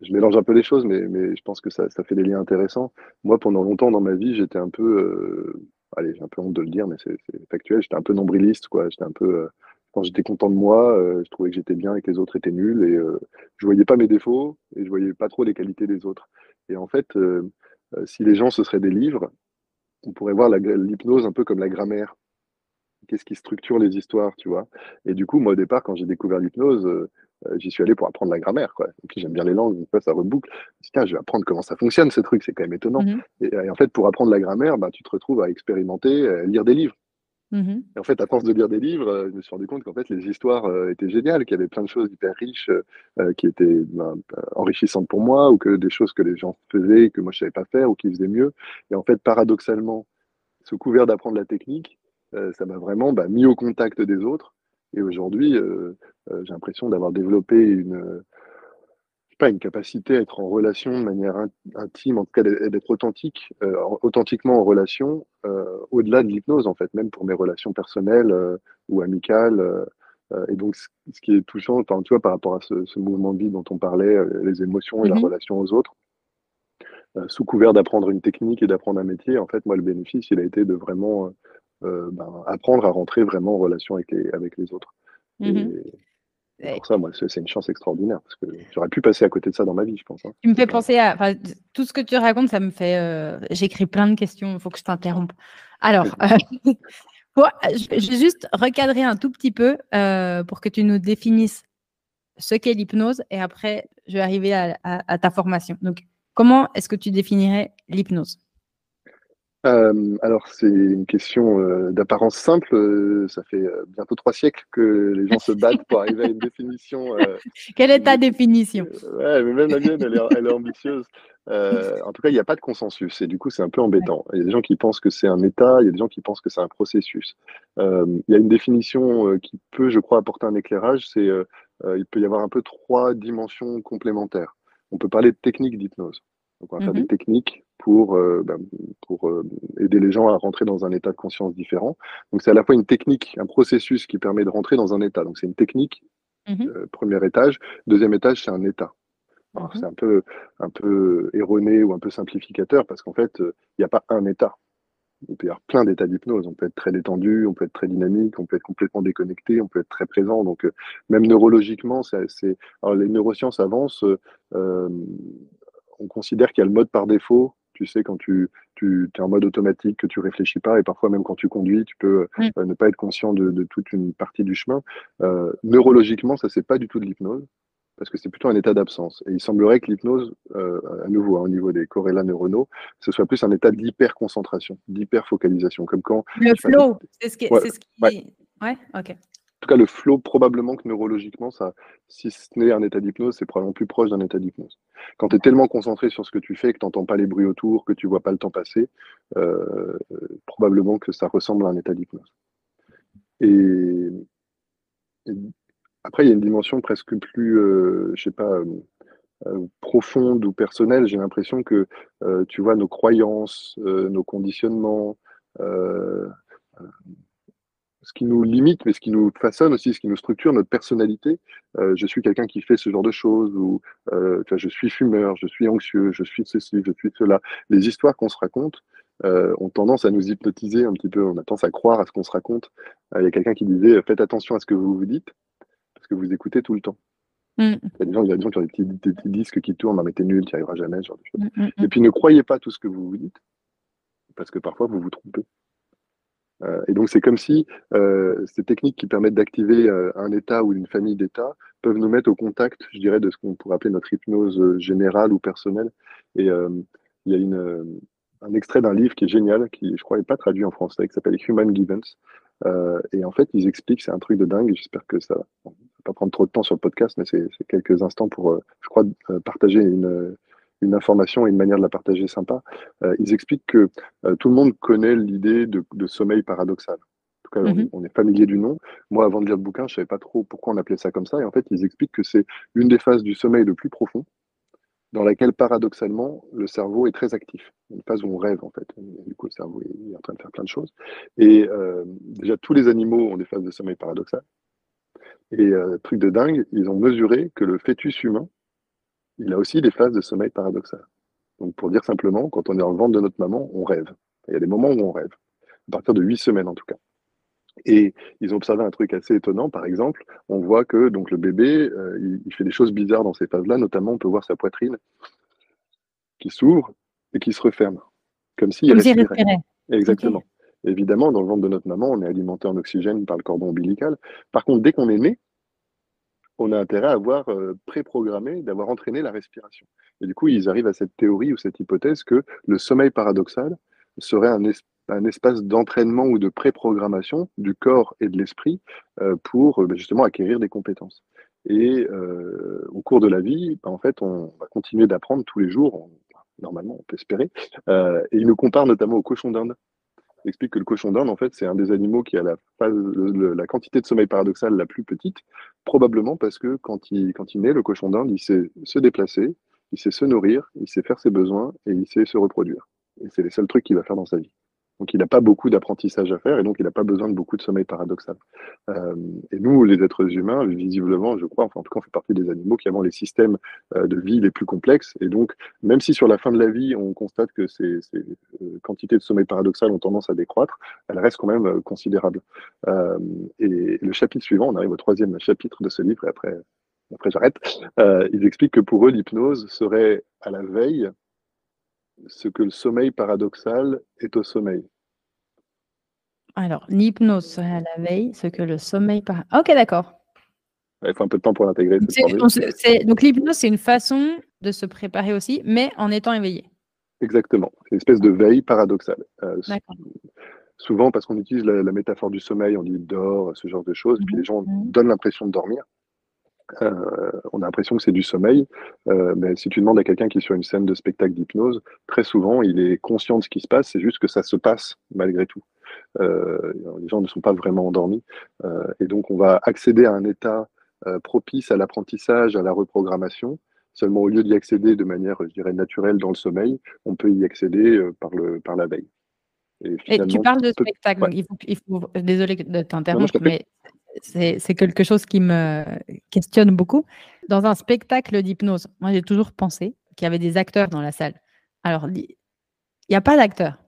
Speaker 2: je mélange un peu les choses, mais, mais je pense que ça, ça, fait des liens intéressants. Moi, pendant longtemps dans ma vie, j'étais un peu, allez, j'ai un peu honte de le dire, mais c'est factuel, j'étais un peu nombriliste, quoi. J'étais un peu quand j'étais content de moi, euh, je trouvais que j'étais bien et que les autres étaient nuls et euh, je voyais pas mes défauts et je voyais pas trop les qualités des autres. Et en fait, euh, si les gens ce seraient des livres, on pourrait voir l'hypnose un peu comme la grammaire. Qu'est-ce qui structure les histoires, tu vois? Et du coup, moi au départ, quand j'ai découvert l'hypnose, j'y suis allé pour apprendre la grammaire, quoi. Et puis j'aime bien les langues, fois ça reboucle. Je tiens, je vais apprendre comment ça fonctionne ce truc, c'est quand même étonnant. Mmh et, en fait, pour apprendre la grammaire, bah, tu te retrouves à expérimenter, à lire des livres. Mmh et en fait, à force de lire des livres, euh, je me suis rendu compte qu'en fait, les histoires euh, étaient géniales, qu'il y avait plein de choses hyper riches euh, qui étaient ben, enrichissantes pour moi, ou que des choses que les gens faisaient que moi je savais pas faire ou qui faisaient mieux. Et en fait, paradoxalement, sous couvert d'apprendre la technique, ça m'a vraiment bah, mis au contact des autres. Et aujourd'hui, j'ai l'impression d'avoir développé une, pas, une capacité à être en relation de manière intime, en tout cas d'être authentique, euh, authentiquement en relation, euh, au-delà de l'hypnose en fait, même pour mes relations personnelles euh, ou amicales. et donc, ce qui est touchant, enfin, tu vois, par rapport à ce, mouvement de vie dont on parlait, les émotions et la mm-hmm. relation aux autres, sous couvert d'apprendre une technique et d'apprendre un métier, en fait, moi, le bénéfice, il a été de vraiment ben, apprendre à rentrer vraiment en relation avec les, avec les autres. Pour ça, moi, c'est une chance extraordinaire parce que j'aurais pu passer à côté de ça dans ma vie, je pense. Hein.
Speaker 1: Tu me fais penser à tout ce que tu racontes, ça me fait. Euh, j'écris plein de questions, il faut que je t'interrompe. Alors, euh, je vais juste recadrer un tout petit peu euh, pour que tu nous définisses ce qu'est l'hypnose et après, je vais arriver à ta formation. Donc, comment est-ce que tu définirais l'hypnose?
Speaker 2: Euh, alors, c'est une question euh, d'apparence simple. Euh, ça fait bientôt trois siècles que les gens se battent pour arriver à une définition.
Speaker 1: Quelle est ta définition?
Speaker 2: Ouais, mais même la mienne, elle est, elle est ambitieuse. en tout cas, il n'y a pas de consensus et du coup, c'est un peu embêtant. Il y a des gens qui pensent que c'est un état, il y a des gens qui pensent que c'est un processus. il y a une définition qui peut, je crois, apporter un éclairage. C'est il peut y avoir un peu trois dimensions complémentaires. On peut parler de technique d'hypnose. Donc, on va faire des mmh techniques pour, euh, ben, pour euh, aider les gens à rentrer dans un état de conscience différent. Donc, c'est à la fois une technique, un processus qui permet de rentrer dans un état. Donc, c'est une technique, mmh euh, premier étage. Deuxième étage, c'est un état. Mmh c'est un peu, un peu erroné ou un peu simplificateur parce qu'en fait, il n'y a pas un état. Il peut y avoir plein d'états d'hypnose. On peut être très détendu, on peut être très dynamique, on peut être complètement déconnecté, on peut être très présent. Donc, même neurologiquement, c'est, alors les neurosciences avancent on considère qu'il y a le mode par défaut. Tu sais, quand tu, tu es en mode automatique, que tu réfléchis pas, et parfois même quand tu conduis, tu peux euh, ne pas être conscient de, toute une partie du chemin. Euh, neurologiquement, ça c'est pas du tout de l'hypnose, parce que c'est plutôt un état d'absence. Et il semblerait que l'hypnose, euh, à nouveau, hein, au niveau des corrélats neuronaux, ce soit plus un état d'hyper-concentration, d'hyper-focalisation, comme quand...
Speaker 1: Le flow, c'est ce qui... Ouais, ok.
Speaker 2: Tout cas, le flow, probablement que neurologiquement, ça, si ce n'est un état d'hypnose, c'est probablement plus proche d'un état d'hypnose. Quand tu es tellement concentré sur ce que tu fais, que tu n'entends pas les bruits autour, que tu vois pas le temps passer, euh, probablement que ça ressemble à un état d'hypnose. Et, après, il y a une dimension presque plus, euh, je sais pas, euh, profonde ou personnelle. J'ai l'impression que, tu vois, nos croyances, nos conditionnements, ce qui nous limite, mais ce qui nous façonne aussi, ce qui nous structure notre personnalité. Euh, je suis quelqu'un qui fait ce genre de choses, ou euh, je suis fumeur, je suis anxieux, je suis ceci, je suis cela. Les histoires qu'on se raconte euh, ont tendance à nous hypnotiser un petit peu, on a tendance à croire à ce qu'on se raconte. Il y a quelqu'un qui disait Faites attention à ce que vous vous dites, parce que vous écoutez tout le temps. Mm. Il y a des gens, qui ont des petits, disques qui tournent, mais t'es nul, tu n'y arriveras jamais, ce genre de choses. Mm, mm, Et puis ne croyez pas tout ce que vous vous dites, parce que parfois vous vous trompez. Euh, et donc, c'est comme si euh, ces techniques qui permettent d'activer euh, un état ou une famille d'états peuvent nous mettre au contact, je dirais, de ce qu'on pourrait appeler notre hypnose générale ou personnelle. Et il y a un extrait d'un livre qui est génial, qui, je crois, n'est pas traduit en français, qui s'appelle Human Givens. et en fait, ils expliquent, c'est un truc de dingue, j'espère que ça ne va pas prendre trop de temps sur le podcast, mais c'est quelques instants pour, je crois, partager une, une information et une manière de la partager sympa. Euh, ils expliquent que euh, tout le monde connaît l'idée de, sommeil paradoxal. En tout cas, mhm. on, est familier du nom. Moi, avant de lire le bouquin, je ne savais pas trop pourquoi on appelait ça comme ça. Et en fait, ils expliquent que c'est une des phases du sommeil le plus profond, dans laquelle, paradoxalement, le cerveau est très actif. Une phase où on rêve, en fait. du coup, le cerveau est en train de faire plein de choses. Et euh, déjà, tous les animaux ont des phases de sommeil paradoxal. Et truc de dingue, ils ont mesuré que le fœtus humain il a aussi des phases de sommeil paradoxal. Donc, pour dire simplement, quand on est dans le ventre de notre maman, on rêve. Il y a des moments où on rêve, à partir de huit semaines en tout cas. Et ils ont observé un truc assez étonnant, par exemple, on voit que donc le bébé, euh, il, fait des choses bizarres dans ces phases-là, notamment on peut voir sa poitrine qui s'ouvre et qui se referme, comme s'il respirait. Exactement. Évidemment, dans le ventre de notre maman, on est alimenté en oxygène par le cordon ombilical. Par contre, dès qu'on est né, on a intérêt à avoir euh, préprogrammé, d'avoir entraîné la respiration. Et du coup, ils arrivent à cette théorie ou cette hypothèse que le sommeil paradoxal serait un, espace d'entraînement ou de préprogrammation du corps et de l'esprit euh, pour euh, bah, justement acquérir des compétences. Et au cours de la vie, bah, en fait, on va continuer d'apprendre tous les jours, normalement, on peut espérer. et ils nous comparent notamment au cochon d'Inde explique que le cochon d'Inde, en fait, c'est un des animaux qui a la, la quantité de sommeil paradoxal la plus petite, probablement parce que quand il, quand il naît, le cochon d'Inde, il sait se déplacer, il sait se nourrir, il sait faire ses besoins et il sait se reproduire. Et c'est les seuls trucs qu'il va faire dans sa vie. Donc il n'a pas beaucoup d'apprentissage à faire et donc il n'a pas besoin de beaucoup de sommeil paradoxal. Euh, et nous, les êtres humains, visiblement, je crois, enfin en tout cas, on fait partie des animaux qui avons les systèmes euh, de vie les plus complexes. Et donc, même si sur la fin de la vie, on constate que ces, euh, quantités de sommeil paradoxal ont tendance à décroître, elles restent quand même considérables. et le chapitre suivant, on arrive au troisième chapitre de ce livre et après, après j'arrête. ils expliquent que pour eux, l'hypnose serait à la veille ce que le sommeil paradoxal est au sommeil.
Speaker 1: Alors, l'hypnose serait à la veille, ce que le sommeil paradoxal. Ok, d'accord.
Speaker 2: Il faut un peu de temps pour l'intégrer.
Speaker 1: Donc, l'hypnose, c'est une façon de se préparer aussi, mais en étant éveillé.
Speaker 2: Exactement. C'est une espèce de veille paradoxale. Euh, souvent, parce qu'on utilise la, métaphore du sommeil, on dit dort, ce genre de choses, et puis les gens mhm. donnent l'impression de dormir. Euh, on a l'impression que c'est du sommeil, euh, mais si tu demandes à quelqu'un qui est sur une scène de spectacle d'hypnose, très souvent, il est conscient de ce qui se passe, c'est juste que ça se passe malgré tout. Euh, les gens ne sont pas vraiment endormis, et donc on va accéder à un état propice à l'apprentissage, à la reprogrammation. Seulement, au lieu d'y accéder de manière, je dirais, naturelle dans le sommeil, on peut y accéder par, le, par la veille.
Speaker 1: Et, tu parles de spectacle, il faut, désolé de t'interrompre, mais c'est quelque chose qui me questionne beaucoup. Dans un spectacle d'hypnose, moi j'ai toujours pensé qu'il y avait des acteurs dans la salle. Alors, il n'y a pas d'acteurs.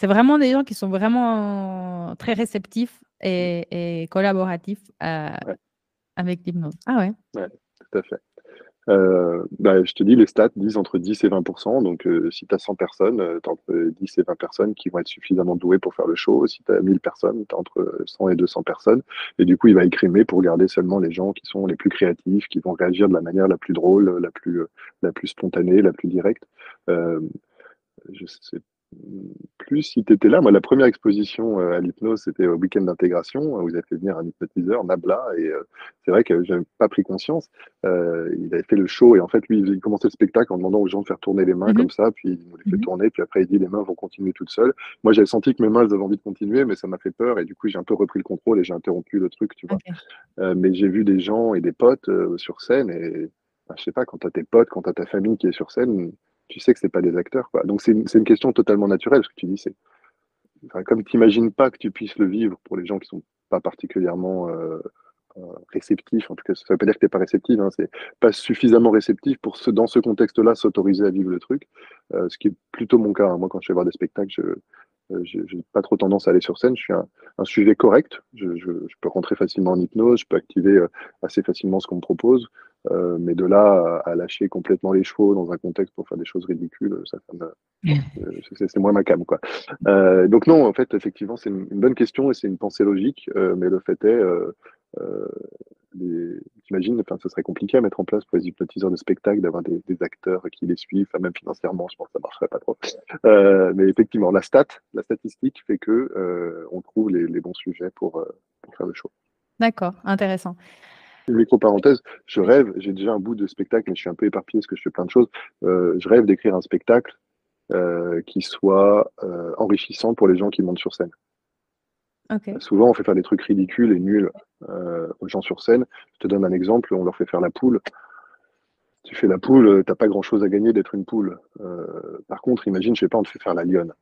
Speaker 1: C'est vraiment des gens qui sont vraiment très réceptifs et, collaboratifs euh, avec l'hypnose. Ah ouais.
Speaker 2: Ouais, tout à fait. Euh, bah, je te dis, les stats disent entre 10 et 20% Donc, euh, si tu as 100 personnes, euh, tu as entre 10 et 20 personnes qui vont être suffisamment douées pour faire le show. Si tu as 1000 personnes, tu as entre 100 et 200 personnes. Et du coup, il va écrimer pour garder seulement les gens qui sont les plus créatifs, qui vont réagir de la manière la plus drôle, la plus, la plus spontanée, la plus directe. je sais plus si tu étais là. Moi, la première exposition à l'hypnose, c'était au week-end d'intégration. Où vous avez fait venir un hypnotiseur, Nabla, et c'est vrai que j'avais pas pris conscience. il avait fait le show, et en fait, lui, il commençait le spectacle en demandant aux gens de faire tourner les mains mmh comme ça, puis il nous les fait mmh tourner, puis après, il dit les mains vont continuer toutes seules. Moi, j'avais senti que mes mains, elles avaient envie de continuer, mais ça m'a fait peur, et du coup, j'ai un peu repris le contrôle et j'ai interrompu le truc, tu vois. mais j'ai vu des gens et des potes sur scène, et bah, je sais pas, quand tu as tes potes, quand tu as ta famille qui est sur scène, tu sais que c'est pas des acteurs. Donc c'est une, une, question totalement naturelle, ce que tu dis. Comme tu n'imagines pas que tu puisses le vivre pour les gens qui sont pas particulièrement euh, euh, réceptifs, en tout cas, ça ne veut pas dire que tu n'es pas réceptif, hein, c'est pas suffisamment réceptif pour ce, dans ce contexte-là s'autoriser à vivre le truc, euh, ce qui est plutôt mon cas. Hein. Moi, quand je vais voir des spectacles, je n'ai pas trop tendance à aller sur scène. Je suis un, sujet correct. Je, peux rentrer facilement en hypnose. Je peux activer assez facilement ce qu'on me propose. Euh, mais de là à, lâcher complètement les chevaux dans un contexte pour faire des choses ridicules, ça, euh, c'est moins ma cam. Quoi. Euh, donc non, en fait, effectivement, c'est une, bonne question et c'est une pensée logique, mais le fait est, j'imagine, enfin, ce serait compliqué à mettre en place pour les hypnotiseurs de spectacle d'avoir des, acteurs qui les suivent, enfin, même financièrement, je pense que ça marcherait pas trop. mais effectivement, la stat, la statistique fait que on trouve les, les, bons sujets pour, pour faire le show.
Speaker 1: D'accord, intéressant.
Speaker 2: Une micro-parenthèse, je rêve, j'ai déjà un bout de spectacle, mais je suis un peu éparpillé parce que je fais plein de choses. Euh, je rêve d'écrire un spectacle euh, qui soit euh, enrichissant pour les gens qui montent sur scène. Souvent, on fait faire des trucs ridicules et nuls aux gens sur scène. Je te donne un exemple, on leur fait faire la poule. Tu fais la poule, tu n'as pas grand-chose à gagner d'être une poule. par contre, imagine, je sais pas, on te fait faire la lionne.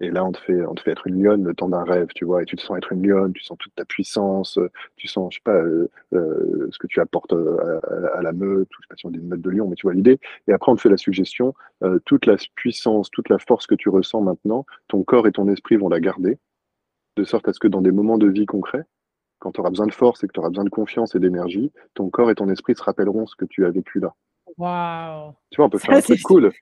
Speaker 2: Et là, on te fait, on te fait être une lionne le temps d'un rêve, tu vois, et tu te sens être une lionne, tu sens toute ta puissance, tu sens, je sais pas, euh, euh, ce que tu apportes euh, à, la meute, ou je sais pas si on dit une meute de lion, mais tu vois l'idée. Et après, on te fait la suggestion, toute la puissance, toute la force que tu ressens maintenant, ton corps et ton esprit vont la garder, de sorte à ce que dans des moments de vie concrets, quand tu auras besoin de force et que tu auras besoin de confiance et d'énergie, ton corps et ton esprit se rappelleront ce que tu as vécu là.
Speaker 1: Waouh
Speaker 2: Tu vois, on peut faire un truc cool.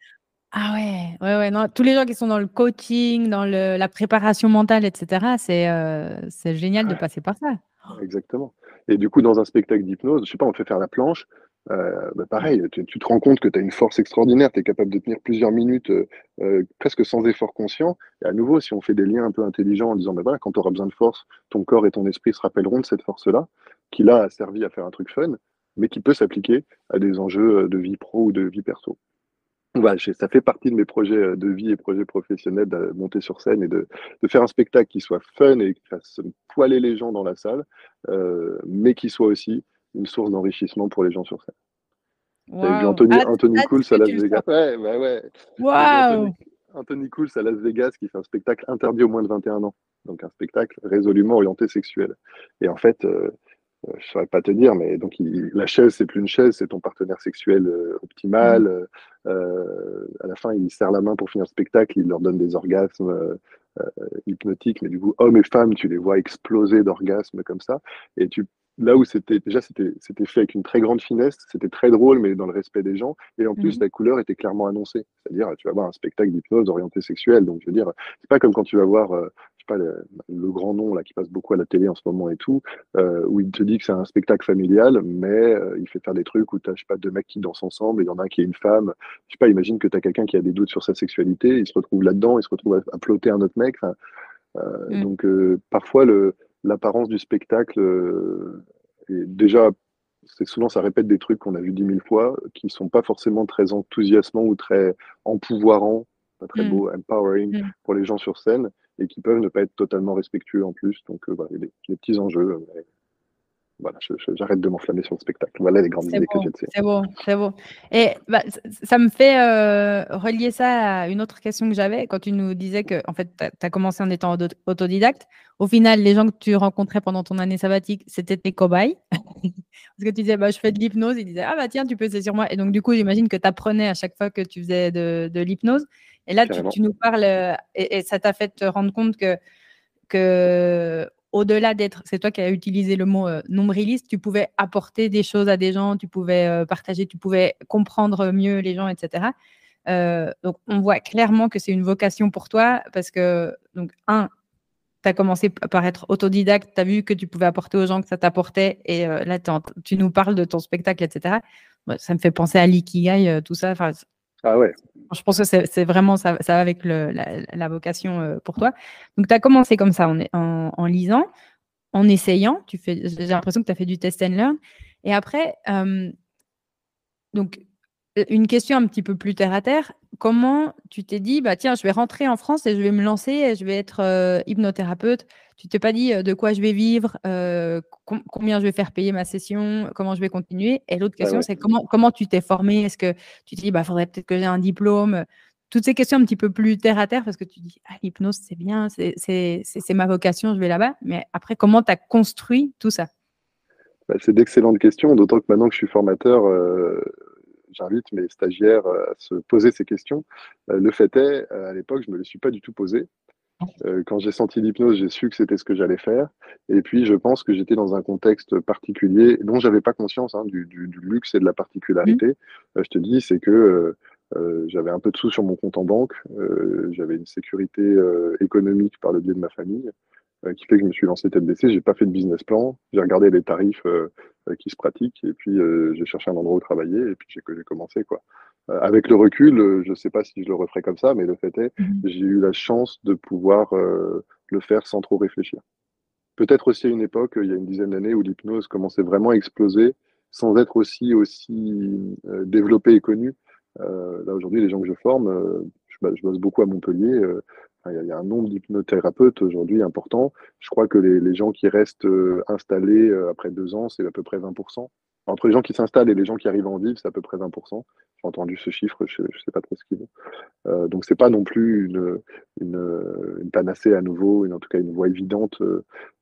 Speaker 1: Ah ouais, ouais, ouais. Non, tous les gens qui sont dans le coaching, dans le, la préparation mentale, etc., c'est euh, c'est génial de passer par ça.
Speaker 2: Exactement. Et du coup, dans un spectacle d'hypnose, je sais pas, on fait faire la planche. Euh, bah pareil, tu, tu, te rends compte que tu as une force extraordinaire, tu es capable de tenir plusieurs minutes euh, euh, presque sans effort conscient. Et à nouveau, si on fait des liens un peu intelligents en disant, bah voilà, quand tu auras besoin de force, ton corps et ton esprit se rappelleront de cette force-là, qui là a servi à faire un truc fun, mais qui peut s'appliquer à des enjeux de vie pro ou de vie perso ça fait partie de mes projets euh, de vie et projets professionnels de monter sur scène et de, faire un spectacle qui soit fun et qui fasse poiler les gens dans la salle, euh, mais qui soit aussi une source d'enrichissement pour les gens sur scène. Wow. vu Anthony, Anthony Cools à Las Vegas. Ouais, bah ouais.
Speaker 1: Wow.
Speaker 2: Anthony, Cools à Las Vegas qui fait un spectacle interdit aux moins de 21 ans. Donc un spectacle résolument orienté sexuel. Et en fait, euh, je ne saurais pas te dire, mais donc la chaise, c'est plus une chaise, c'est ton partenaire sexuel euh, optimal. Mmh. Euh, à la fin, il serre la main pour finir le spectacle, il leur donne des orgasmes hypnotiques, mais du coup, hommes et femmes, tu les vois exploser d'orgasmes comme ça. Et tu là où c'était déjà c'était c'était fait avec une très grande finesse, c'était très drôle mais dans le respect des gens et en plus mmh. la couleur était clairement annoncée. C'est-à-dire tu vas voir un spectacle d'hypnose orienté sexuel donc je veux dire c'est pas comme quand tu vas voir euh, je sais pas le, grand nom là qui passe beaucoup à la télé en ce moment et tout euh, où il te dit que c'est un spectacle familial mais euh, il fait faire des trucs où tu je sais pas deux mecs qui dansent ensemble et il y en a un qui est une femme. Je sais pas imagine que tu as quelqu'un qui a des doutes sur sa sexualité, il se retrouve là-dedans, il se retrouve à, à plotter un autre mec. Mmh. Donc parfois le l'apparence du spectacle, euh, et déjà, c'est souvent ça répète des trucs qu'on a vu dix mille fois, qui sont pas forcément très enthousiasmants ou très empouvoirants, pas très mm. beau, empowering mm. pour les gens sur scène, et qui peuvent ne pas être totalement respectueux en plus. Donc euh, voilà, les, les, petits enjeux. Euh, voilà, j'arrête de m'enflammer sur le spectacle. Voilà les grandes idées que j'ai de
Speaker 1: C'est beau, c'est beau. Et bah, ça me fait euh, relier ça à une autre question que j'avais quand tu nous disais que en fait, tu as, commencé en étant autodidacte. Au final, les gens que tu rencontrais pendant ton année sabbatique, c'était tes cobayes. Parce que tu disais, bah, je fais de l'hypnose. Ils disaient, ah bah tiens, tu peux, c'est sur moi. Et donc, du coup, j'imagine que tu apprenais à chaque fois que tu faisais de, de l'hypnose. Et là, tu, tu, nous parles, euh, et, et ça t'a fait te rendre compte que, que au-delà d'être, c'est toi qui as utilisé le mot euh, nombriliste, tu pouvais apporter des choses à des gens, tu pouvais euh, partager, tu pouvais comprendre mieux les gens, etc. Euh, donc, on voit clairement que c'est une vocation pour toi parce que, donc, un, tu as commencé par être autodidacte, tu as vu que tu pouvais apporter aux gens que ça t'apportait, et là, tu nous parles de ton spectacle, etc. ça me fait penser à l'ikigai, tout ça.
Speaker 2: Ah ouais,
Speaker 1: Je pense que c'est vraiment ça, va avec la, vocation euh, pour toi. Donc, tu as commencé comme ça en, en, en, lisant, en essayant. J'ai l'impression que tu as fait du test and learn. Et après, euh, donc, une question un petit peu plus terre à terre. Comment tu t'es dit, bah tiens, je vais rentrer en France et je vais me lancer et je vais être euh, hypnothérapeute. Tu t'es pas dit de quoi je vais vivre, combien je vais faire payer ma session, comment je vais continuer? Et l'autre question, c'est comment, comment tu t'es formé? Est-ce que tu te dis, bah faudrait peut-être que j'ai un diplôme? Toutes ces questions un petit peu plus terre à terre parce que tu dis ah, l'hypnose c'est bien, c'est ma vocation, je vais là-bas. Mais après, comment tu as construit tout ça?
Speaker 2: Bah, C'est d'excellentes questions, d'autant que maintenant que je suis formateur, euh, j'invite mes stagiaires à se poser ces questions. Euh, le fait est, à l'époque, je ne me les suis pas du tout posées. Euh, quand j'ai senti l'hypnose, j'ai su que c'était ce que j'allais faire. Et puis, je pense que j'étais dans un contexte particulier dont j'avais pas conscience hein, du, luxe et de la particularité. Mmh. je te dis, c'est que euh, j'avais un peu de sous sur mon compte en banque, euh, j'avais une sécurité euh, économique par le biais de ma famille, qui fait que je me suis lancé tête baissée. J'ai pas fait de business plan, j'ai regardé les tarifs qui se pratiquent et puis j'ai cherché un endroit où travailler et puis j'ai commencé quoi. avec le recul, je sais pas si je le referais comme ça, mais le fait est, mmh j'ai eu la chance de pouvoir le faire sans trop réfléchir. Peut-être aussi à une époque, il y a une dizaine d'années, où l'hypnose commençait vraiment à exploser sans être aussi aussi développée et connue. Euh, là, aujourd'hui, les gens que je forme, euh, je, bosse beaucoup à Montpellier. Euh, il y, a un nombre d'hypnothérapeutes aujourd'hui important. Je crois que les, gens qui restent installés après deux ans, c'est à peu près 20%. Entre les gens qui s'installent et les gens qui arrivent en vivre, c'est à peu près 20%. J'ai entendu ce chiffre, je ne sais pas trop ce qu'il veut. Euh, donc, ce n'est pas non plus une, panacée à nouveau, une, en tout cas une voie évidente.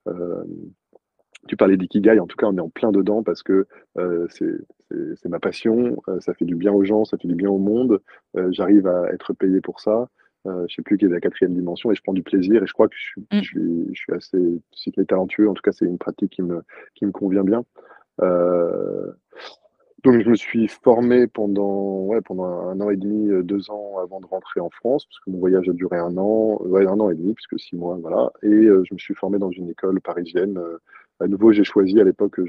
Speaker 2: Euh, tu parlais d'ikigai, en tout cas, on est en plein dedans parce que euh, c'est ma passion, euh, ça fait du bien aux gens, ça fait du bien au monde, euh, j'arrive à être payé pour ça. Je ne sais plus quelle est la quatrième dimension et je prends du plaisir et je crois que je, suis, mm. je suis, assez cyclé talentueux. En tout cas, c'est une pratique qui me, qui me convient bien. donc, je me suis formé pendant, ouais, pendant un an et demi, deux ans avant de rentrer en France, parce que mon voyage a duré un an, ouais, un an et demi, puisque six mois, voilà. Et je me suis formé dans une école parisienne à nouveau, j'ai choisi à l'époque,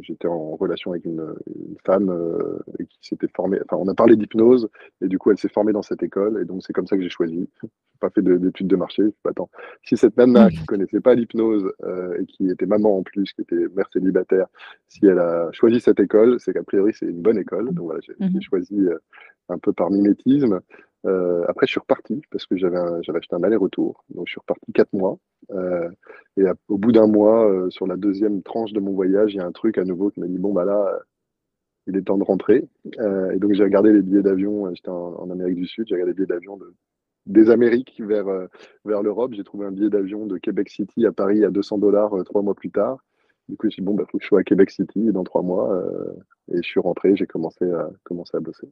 Speaker 2: j'étais en relation avec une, femme euh, qui s'était formée. Enfin, on a parlé d'hypnose et du coup, elle s'est formée dans cette école et donc c'est comme ça que j'ai choisi. n'ai pas fait d'études de marché. Attends, si cette nana qui connaissait pas l'hypnose euh, et qui était maman en plus, qui était mère célibataire, si elle a choisi cette école, c'est qu'a priori c'est une bonne école. Donc voilà, j'ai mmh choisi euh, un peu par mimétisme. Euh, après, je suis reparti parce que j'avais acheté un aller-retour. Donc, je suis reparti quatre mois. Euh, et au bout d'un mois, euh, sur la deuxième tranche de mon voyage, il y a un truc à nouveau qui m'a dit bon, bah là, il est temps de rentrer. et donc, j'ai regardé les billets d'avion. J'étais en, Amérique du Sud. J'ai regardé les billets d'avion des Amériques vers, l'Europe. J'ai trouvé un billet d'avion de Québec City à Paris à 200 dollars trois mois plus tard. Du coup, je me suis dit, bon, il bah, faut que je sois à Québec City dans trois mois. et je suis rentré, j'ai commencé à bosser.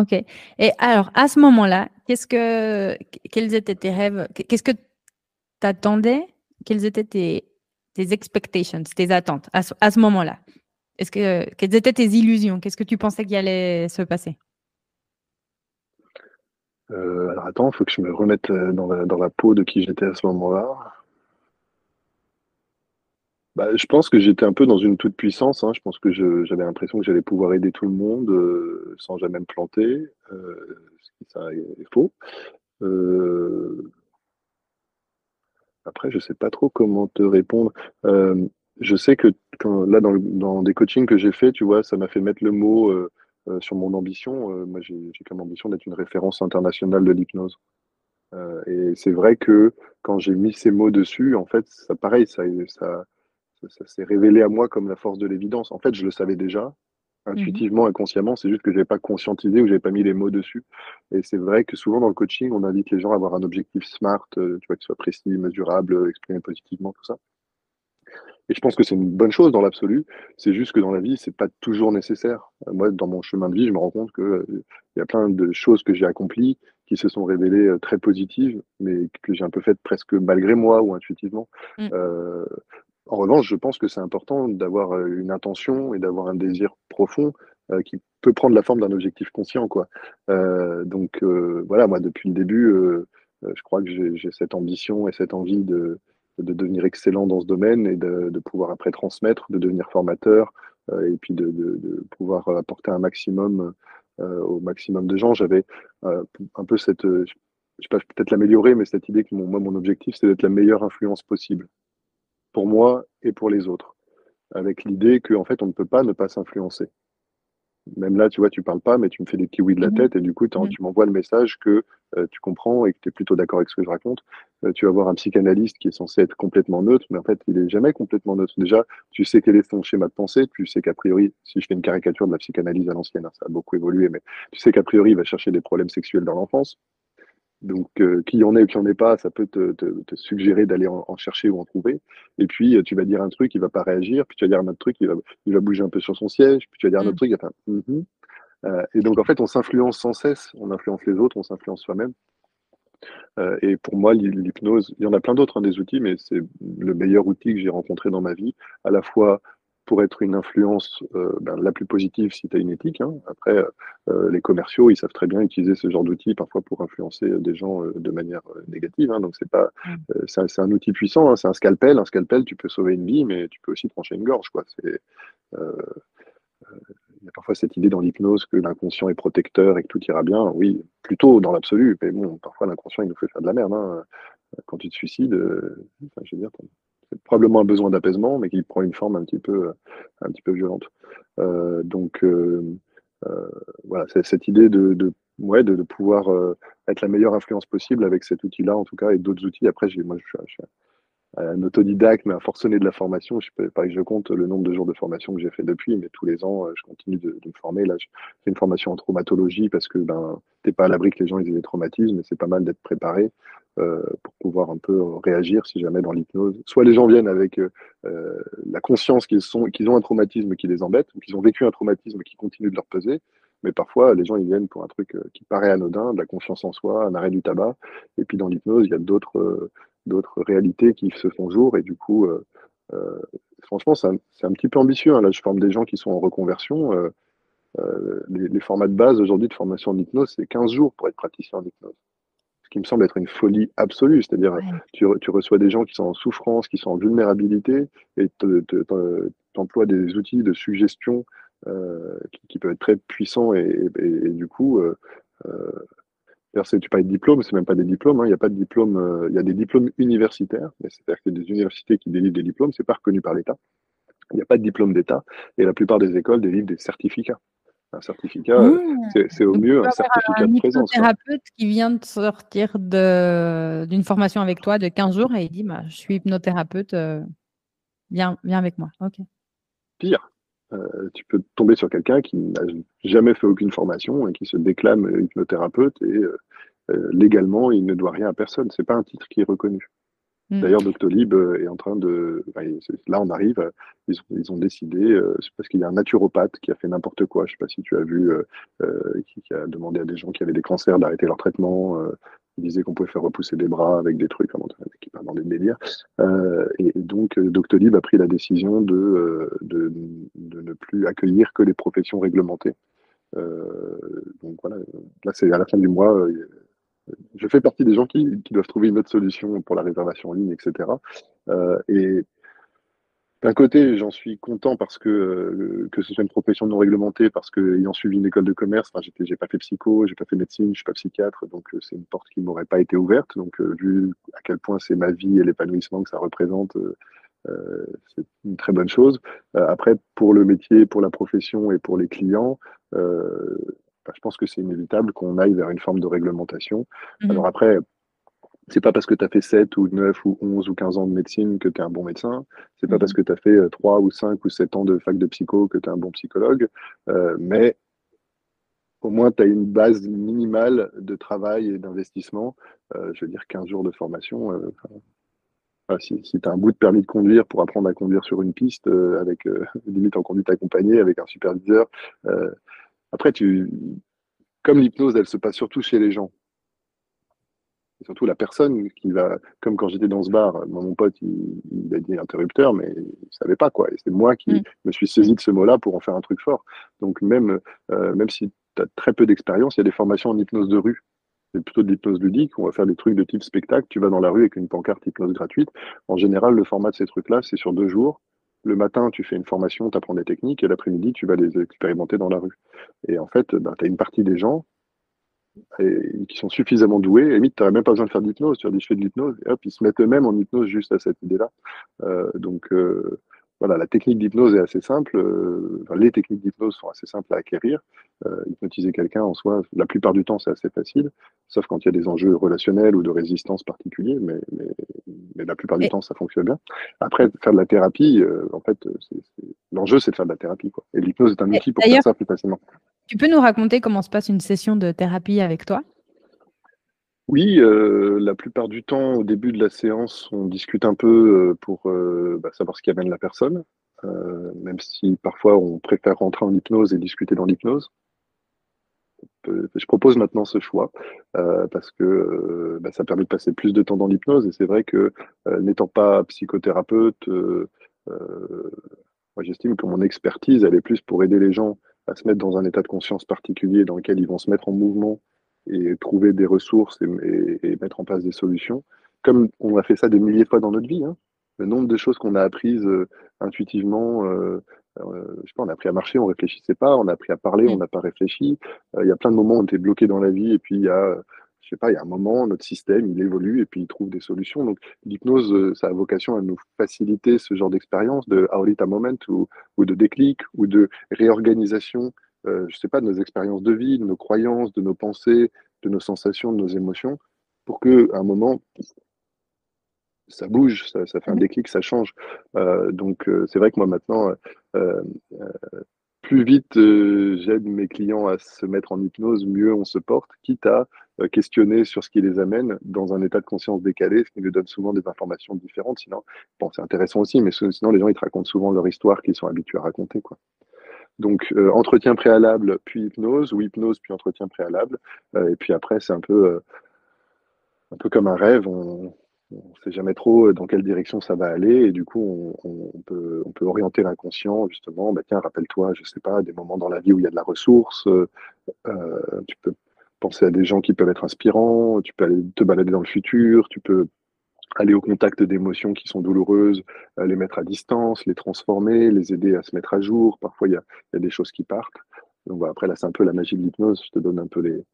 Speaker 1: Ok. Et alors, à ce moment-là, qu'est-ce que, quels étaient tes rêves? Qu'est-ce que tu attendais Quelles étaient tes, expectations, tes attentes à ce, moment-là? Est-ce que quelles étaient tes illusions? Qu'est-ce que tu pensais qu'il allait se passer?
Speaker 2: Euh, Alors attends, il faut que je me remette euh, dans dans la peau de qui j'étais à ce moment-là. Bah, je pense que j'étais un peu dans une toute puissance. Hein. Je pense que j'avais l'impression que j'allais pouvoir aider tout le monde euh, sans jamais me planter, euh, ce qui ça est, faux. Euh, après, je sais pas trop comment te répondre. je sais que là, dans, des coachings que j'ai fait, tu vois, ça m'a fait mettre le mot sur mon ambition. moi, j'ai comme ambition d'être une référence internationale de l'hypnose. et c'est vrai que quand j'ai mis ces mots dessus, en fait, ça pareil, ça ça, s'est révélé à moi comme la force de l'évidence. En fait, je le savais déjà, intuitivement, mmh inconsciemment, c'est juste que je n'avais pas conscientisé ou je n'avais pas mis les mots dessus. Et c'est vrai que souvent dans le coaching, on invite les gens à avoir un objectif smart, euh, tu vois, qui soit précis, mesurable, exprimé positivement, tout ça. Et je pense que c'est une bonne chose dans l'absolu. C'est juste que dans la vie, c'est pas toujours nécessaire. Moi, dans mon chemin de vie, je me rends compte que euh, il y a plein de choses que j'ai accomplies qui se sont révélées euh, très positives, mais que j'ai un peu faites presque malgré moi ou intuitivement. Mmh. En revanche, je pense que c'est important d'avoir euh, une intention et d'avoir un désir profond euh, qui peut prendre la forme d'un objectif conscient. Euh, donc voilà, moi depuis le début, je crois que j'ai cette ambition et cette envie de, de, devenir excellent dans ce domaine et de, de, pouvoir après transmettre, de devenir formateur et puis de, de, pouvoir apporter un maximum au maximum de gens. J'avais un peu cette, je sais pas, peut-être l'améliorer, mais cette idée que mon, moi, mon objectif, c'est d'être la meilleure influence possible pour moi et pour les autres, avec l'idée qu'en fait, on ne peut pas ne pas s'influencer même là, tu vois, tu parles pas, mais tu me fais des petits oui de la mmh tête et du coup, mmh. tu m'envoies le message que euh, tu comprends et que tu es plutôt d'accord avec ce que je raconte. Euh, tu vas voir un psychanalyste qui est censé être complètement neutre, mais en fait, il est jamais complètement neutre. Déjà, tu sais quel est ton schéma de pensée, tu sais qu'a priori, si je fais une caricature de la psychanalyse à l'ancienne, hein, ça a beaucoup évolué, mais tu sais qu'a priori, il va chercher des problèmes sexuels dans l'enfance. Donc, euh, qui en est ou qui en est pas, ça peut te, suggérer d'aller en, chercher ou en trouver. Et puis, euh, tu vas dire un truc, il va pas réagir. Puis, tu vas dire un autre truc, il va, il va bouger un peu sur son siège. Puis, tu vas dire un autre mmh. truc, il va mm-hmm. euh, et donc, en fait, on s'influence sans cesse. On influence les autres, on s'influence soi-même. et pour moi, l'hypnose, il y en a plein d'autres, hein, des outils, mais c'est le meilleur outil que j'ai rencontré dans ma vie, à la fois pour être une influence euh, ben, la plus positive si tu as une éthique. Hein. Après, euh, les commerciaux, ils savent très bien utiliser ce genre d'outils parfois pour influencer des gens euh, de manière négative. Hein. Donc, c'est pas, c'est un, outil puissant, hein. c'est un scalpel. Un scalpel, tu peux sauver une vie, mais tu peux aussi trancher une gorge. Quoi. C'est, il y a parfois cette idée dans l'hypnose que l'inconscient est protecteur et que tout ira bien. Oui, plutôt dans l'absolu. Mais bon, parfois l'inconscient, il nous fait faire de la merde. Quand tu te suicides, enfin, je veux dire, probablement un besoin d'apaisement, mais qui prend une forme un petit peu, euh, un petit peu violente. Euh, donc euh, voilà, c'est cette idée de, ouais, de, pouvoir être la meilleure influence possible avec cet outil-là, en tout cas, et d'autres outils. Après, moi, je suis, un autodidacte, mais un forcené de la formation. Je ne sais pas que je compte le nombre de jours de formation que j'ai fait depuis, mais tous les ans, je continue de, me former. Là, je fais une formation en traumatologie parce que ben, tu n'es pas à l'abri que les gens aient des traumatismes, mais c'est pas mal d'être préparé. Euh, pour pouvoir un peu réagir si jamais dans l'hypnose. Soit les gens viennent avec euh, euh, la conscience qu'ils sont, qu'ils ont un traumatisme qui les embête, ou qu'ils ont vécu un traumatisme qui continue de leur peser. Mais parfois, les gens ils viennent pour un truc qui paraît anodin, de la confiance en soi, un arrêt du tabac. Et puis dans l'hypnose, il y a d'autres d'autres réalités qui se font jour. Et du coup, franchement, c'est un, petit peu ambitieux. Hein. Là, je forme des gens qui sont en reconversion. les, les, formats de base aujourd'hui de formation en hypnose, c'est 15 jours pour être praticien en hypnose qui me semble être une folie absolue. C'est-à-dire, tu, tu, reçois des gens qui sont en souffrance, qui sont en vulnérabilité, et tu emploies des outils de suggestion euh, qui, peuvent être très puissants, et, du coup, euh, euh, tu parles de diplômes, c'est même pas des diplômes, hein. il n'y a pas de diplôme, euh, il y a des diplômes universitaires, c'est-à-dire que des universités qui délivrent des diplômes, c'est pas reconnu par l'État. Il n'y a pas de diplôme d'État, et la plupart des écoles délivrent des certificats. Un certificat, mmh. c'est au mieux un certificat de présence.
Speaker 1: Un thérapeute qui vient de sortir d'une formation avec toi de 15 jours et il dit bah, Je suis hypnothérapeute, euh, viens, viens avec moi. Ok.
Speaker 2: Pire, euh, tu peux tomber sur quelqu'un qui n'a jamais fait aucune formation et qui se déclame hypnothérapeute et euh, légalement, il ne doit rien à personne. Ce n'est pas un titre qui est reconnu. Mm. D'ailleurs, Doctolib euh, est en train de. là, on arrive. Euh, ils ont, décidé, euh, c'est parce qu'il y a un naturopathe qui a fait n'importe quoi. Je ne sais pas si tu as vu, qui, a demandé à des gens qui avaient des cancers d'arrêter leur traitement. Il disait qu'on pouvait faire repousser des bras avec des trucs, qui pas dans des délires. et, donc, Doctolib a pris la décision de, de, ne plus accueillir que les professions réglementées. donc voilà, là, c'est à la fin du mois je fais partie des gens qui, doivent trouver une autre solution pour la réservation en ligne, etc. Euh, et d'un côté, j'en suis content parce que euh, que ce soit une profession non réglementée, parce que ayant suivi une école de commerce, enfin, j'ai pas fait psycho, j'ai pas fait médecine, je suis pas psychiatre, donc euh, c'est une porte qui m'aurait pas été ouverte. Donc vu à quel point c'est ma vie et l'épanouissement que ça représente, c'est une très bonne chose. après, pour le métier, pour la profession et pour les clients, je pense que c'est inévitable qu'on aille vers une forme de réglementation. Mhm. Alors après, c'est pas parce que tu as fait 7 ou 9 ou 11 ou 15 ans de médecine que tu es un bon médecin. C'est pas parce mhm. que tu as fait 3 euh, ou 5 ou 7 ans de fac de psycho que tu es un bon psychologue. Euh, mais au moins, tu as une base minimale de travail et d'investissement. Euh, je veux dire, 15 jours de formation. si, si tu as un bout de permis de conduire pour apprendre à conduire sur une piste, avec limite en conduite accompagnée, avec un superviseur, après, tu, comme l'hypnose, elle se passe surtout chez les gens. Et surtout la personne qui va, comme quand j'étais dans ce bar, mon pote, il, a dit interrupteur, mais il ne savait pas quoi. Et c'est moi qui mm. me suis saisi de ce mot-là pour en faire un truc fort. Donc même, euh, même si tu as très peu d'expérience, il y a des formations en hypnose de rue. C'est plutôt de l'hypnose ludique. On va faire des trucs de type spectacle. Tu vas dans la rue avec une pancarte hypnose gratuite. En général, le format de ces trucs-là, c'est sur deux jours le matin, tu fais une formation, tu apprends des techniques, et l'après-midi, tu vas les expérimenter dans la rue. Et en fait, ben, tu as une partie des gens qui sont suffisamment doués, et limite, tu n'aurais même pas besoin de faire d'hypnose, tu as dit je fais de l'hypnose, et hop, ils se mettent eux-mêmes en hypnose juste à cette idée-là. Euh, donc, euh, voilà, la technique d'hypnose est assez simple. Euh, les techniques d'hypnose sont assez simples à acquérir. Hypnotiser quelqu'un en soi, la plupart du temps, c'est assez facile, sauf quand il y a des enjeux relationnels ou de résistance particuliers, mais, mais, la plupart du temps, ça fonctionne bien. Après, faire de la thérapie, en fait, l'enjeu, c'est de faire de la thérapie. Quoi. Et l'hypnose est un outil pour faire ça plus facilement.
Speaker 1: Tu peux nous raconter comment se passe une session de thérapie avec toi?
Speaker 2: Oui, euh, la plupart du temps, au début de la séance, on discute un peu euh, pour euh, bah, savoir ce qui amène la personne, même si parfois on préfère rentrer en hypnose et discuter dans l'hypnose. Je propose maintenant ce choix parce que bah, ça permet de passer plus de temps dans l'hypnose et c'est vrai que n'étant pas psychothérapeute, moi j'estime que mon expertise elle est plus pour aider les gens à se mettre dans un état de conscience particulier dans lequel ils vont se mettre en mouvement et trouver des ressources et, mettre en place des solutions. Comme on a fait ça des milliers de fois dans notre vie, hein. le nombre de choses qu'on a apprises euh, intuitivement, euh, euh, je sais pas, on a appris à marcher, on réfléchissait pas, on a appris à parler, on n'a pas réfléchi. Il y a plein de moments où on était bloqué dans la vie et puis il y a, je sais pas, il y a un moment, notre système, il évolue et puis il trouve des solutions. Donc l'hypnose, ça a vocation à nous faciliter ce genre d'expérience de a moment ou, ou de déclic ou de réorganisation euh, je sais pas, de nos expériences de vie, de nos croyances, de nos pensées, de nos sensations, de nos émotions, pour que à un moment, ça bouge, ça, fait un mhm. déclic, ça change. Euh, donc euh, c'est vrai que moi maintenant, plus vite j'aide mes clients à se mettre en hypnose, mieux on se porte, quitte à questionner sur ce qui les amène dans un état de conscience décalé, ce qui nous donne souvent des informations différentes. Sinon, bon, c'est intéressant aussi, mais sinon les gens ils te racontent souvent leur histoire qu'ils sont habitués à raconter. Donc euh, entretien préalable, puis hypnose, ou hypnose, puis entretien préalable. Euh, et puis après, c'est un peu, euh, un peu comme un rêve. Ne sait jamais trop dans quelle direction ça va aller. Et du coup, on, peut, on orienter l'inconscient, justement. Bah, tiens, rappelle-toi, je ne sais pas, des moments dans la vie où il y a de la ressource. tu peux penser à des gens qui peuvent être inspirants. Tu peux te balader dans le futur. Tu peux aller au contact d'émotions qui sont douloureuses, euh, les mettre à distance, les transformer, les aider à se mettre à jour. Parfois, il y a, des choses qui partent. Donc voilà, après, là, c'est un peu la magie de l'hypnose. Je te donne un peu les,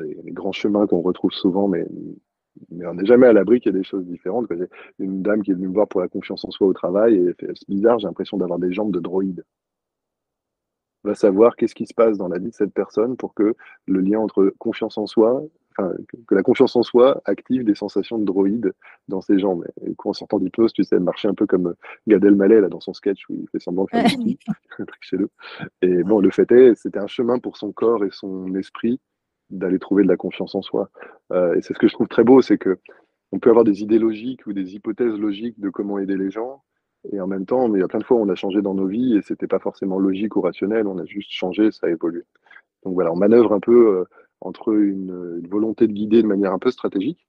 Speaker 2: les, grands chemins qu'on retrouve souvent, mais, mais on n'est jamais à l'abri qu'il y a des choses différentes. J'ai une dame qui est venue me voir pour la confiance en soi au travail et c'est bizarre, j'ai l'impression d'avoir des jambes de droïde. On va savoir qu'est-ce qui se passe dans la vie de cette personne pour que le lien entre confiance en soi, que la confiance en soi active des sensations de droïde dans ses jambes. Et en sortant d'hypnose, tu sais, marcher un peu comme euh, Gad Elmaleh là, dans son sketch où il fait semblant de faire des truc chez nous. Et bon, le fait est, c'était un chemin pour son corps et son esprit d'aller trouver de la confiance en soi. Euh, et c'est ce que je trouve très beau, c'est que on peut avoir des idées logiques ou des hypothèses logiques de comment aider les gens, et en même temps, mais il y a plein de fois on a changé dans nos vies et c'était pas forcément logique ou rationnel, on a juste changé, ça a évolué. Donc voilà, on manœuvre un peu euh, entre une, volonté de guider de manière un peu stratégique,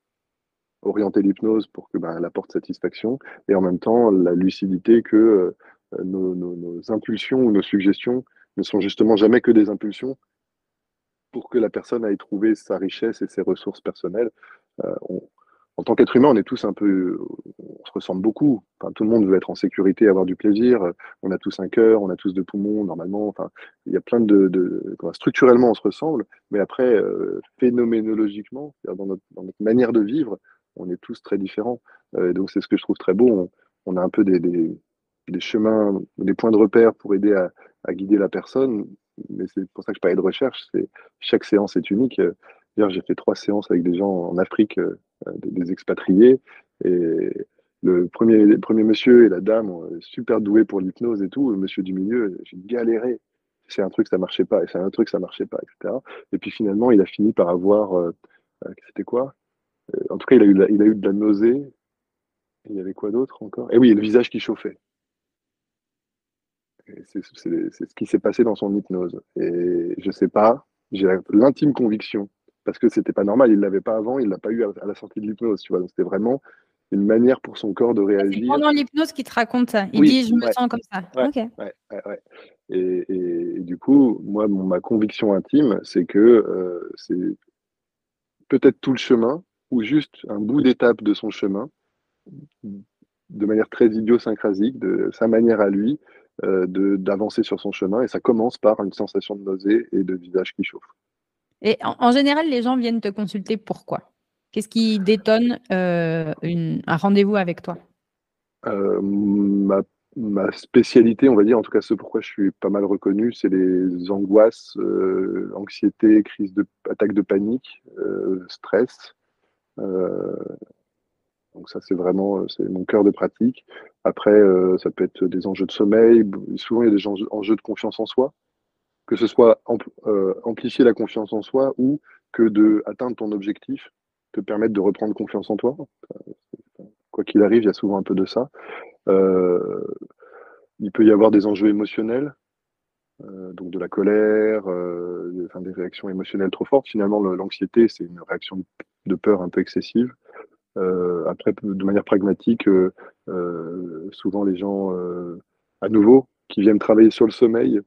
Speaker 2: orienter l'hypnose pour que ben, apporte satisfaction, et en même temps la lucidité que euh, nos, impulsions ou nos suggestions ne sont justement jamais que des impulsions pour que la personne aille trouver sa richesse et ses ressources personnelles. Euh, en tant qu'être humain, on est tous un peu, on se ressemble beaucoup. Enfin, tout le monde veut être en sécurité, avoir du plaisir. On a tous un cœur, on a tous deux poumons normalement. Enfin, il y a plein de, structurellement on se ressemble, mais après euh, phénoménologiquement, dans notre, manière de vivre, on est tous très différents. Euh, donc c'est ce que je trouve très beau. On, a un peu des, des, chemins, des points de repère pour aider à guider la personne. Mais c'est pour ça que je parlais de recherche. Chaque séance est unique. Hier, j'ai fait trois séances avec des gens en Afrique euh, des, expatriés. Et le premier, premier monsieur et la dame, super doués pour l'hypnose et tout. Le monsieur du milieu, j'ai galéré. C'est un truc, ça marchait pas. Et c'est un truc, ça marchait pas, etc. Et puis finalement, il a fini par avoir. Euh, euh, c'était quoi? En tout cas, il a, eu il a eu de la nausée. il y avait quoi d'autre encore? Et oui, le visage qui chauffait. C'est ce qui s'est passé dans son hypnose. Et je sais pas, j'ai l'intime conviction parce que c'était pas normal, il l'avait pas avant, il l'a pas eu à, la sortie de l'hypnose, tu vois. Donc c'était vraiment une manière pour son corps de réagir. C'est
Speaker 1: pendant l'hypnose qu'il te raconte ça. Il dit je me sens comme ça.
Speaker 2: Ouais, ouais, et, et, du coup, moi, ma conviction intime, c'est que euh, c'est peut-être tout le chemin ou juste un bout d'étape de son chemin de manière très idiosyncrasique, de sa manière à lui, euh, d'avancer sur son chemin. Et ça commence par une sensation de nausée et de visage qui chauffe.
Speaker 1: Et en, général, les gens viennent te consulter pourquoi? Qu'est-ce qui détonne euh, un rendez-vous avec toi?
Speaker 2: Euh, ma, spécialité, on va dire, en tout cas ce pourquoi je suis pas mal reconnu, c'est les angoisses, anxiété, crise de, attaque de panique, stress. Donc ça, c'est vraiment euh, mon cœur de pratique. Après, euh, ça peut être des enjeux de sommeil. Souvent, il y a des enjeux, de confiance en soi, que ce soit euh, amplifier la confiance en soi ou que de atteindre ton objectif te permettre de reprendre confiance en toi. Quoi qu'il arrive, il y a souvent un peu de ça. il peut y avoir des enjeux émotionnels, donc de la colère, des réactions émotionnelles trop fortes. Finalement, l'anxiété, c'est une réaction de peur un peu excessive. Euh, après, de manière pragmatique, euh, euh, souvent les gens, à nouveau, qui viennent travailler sur le sommeil,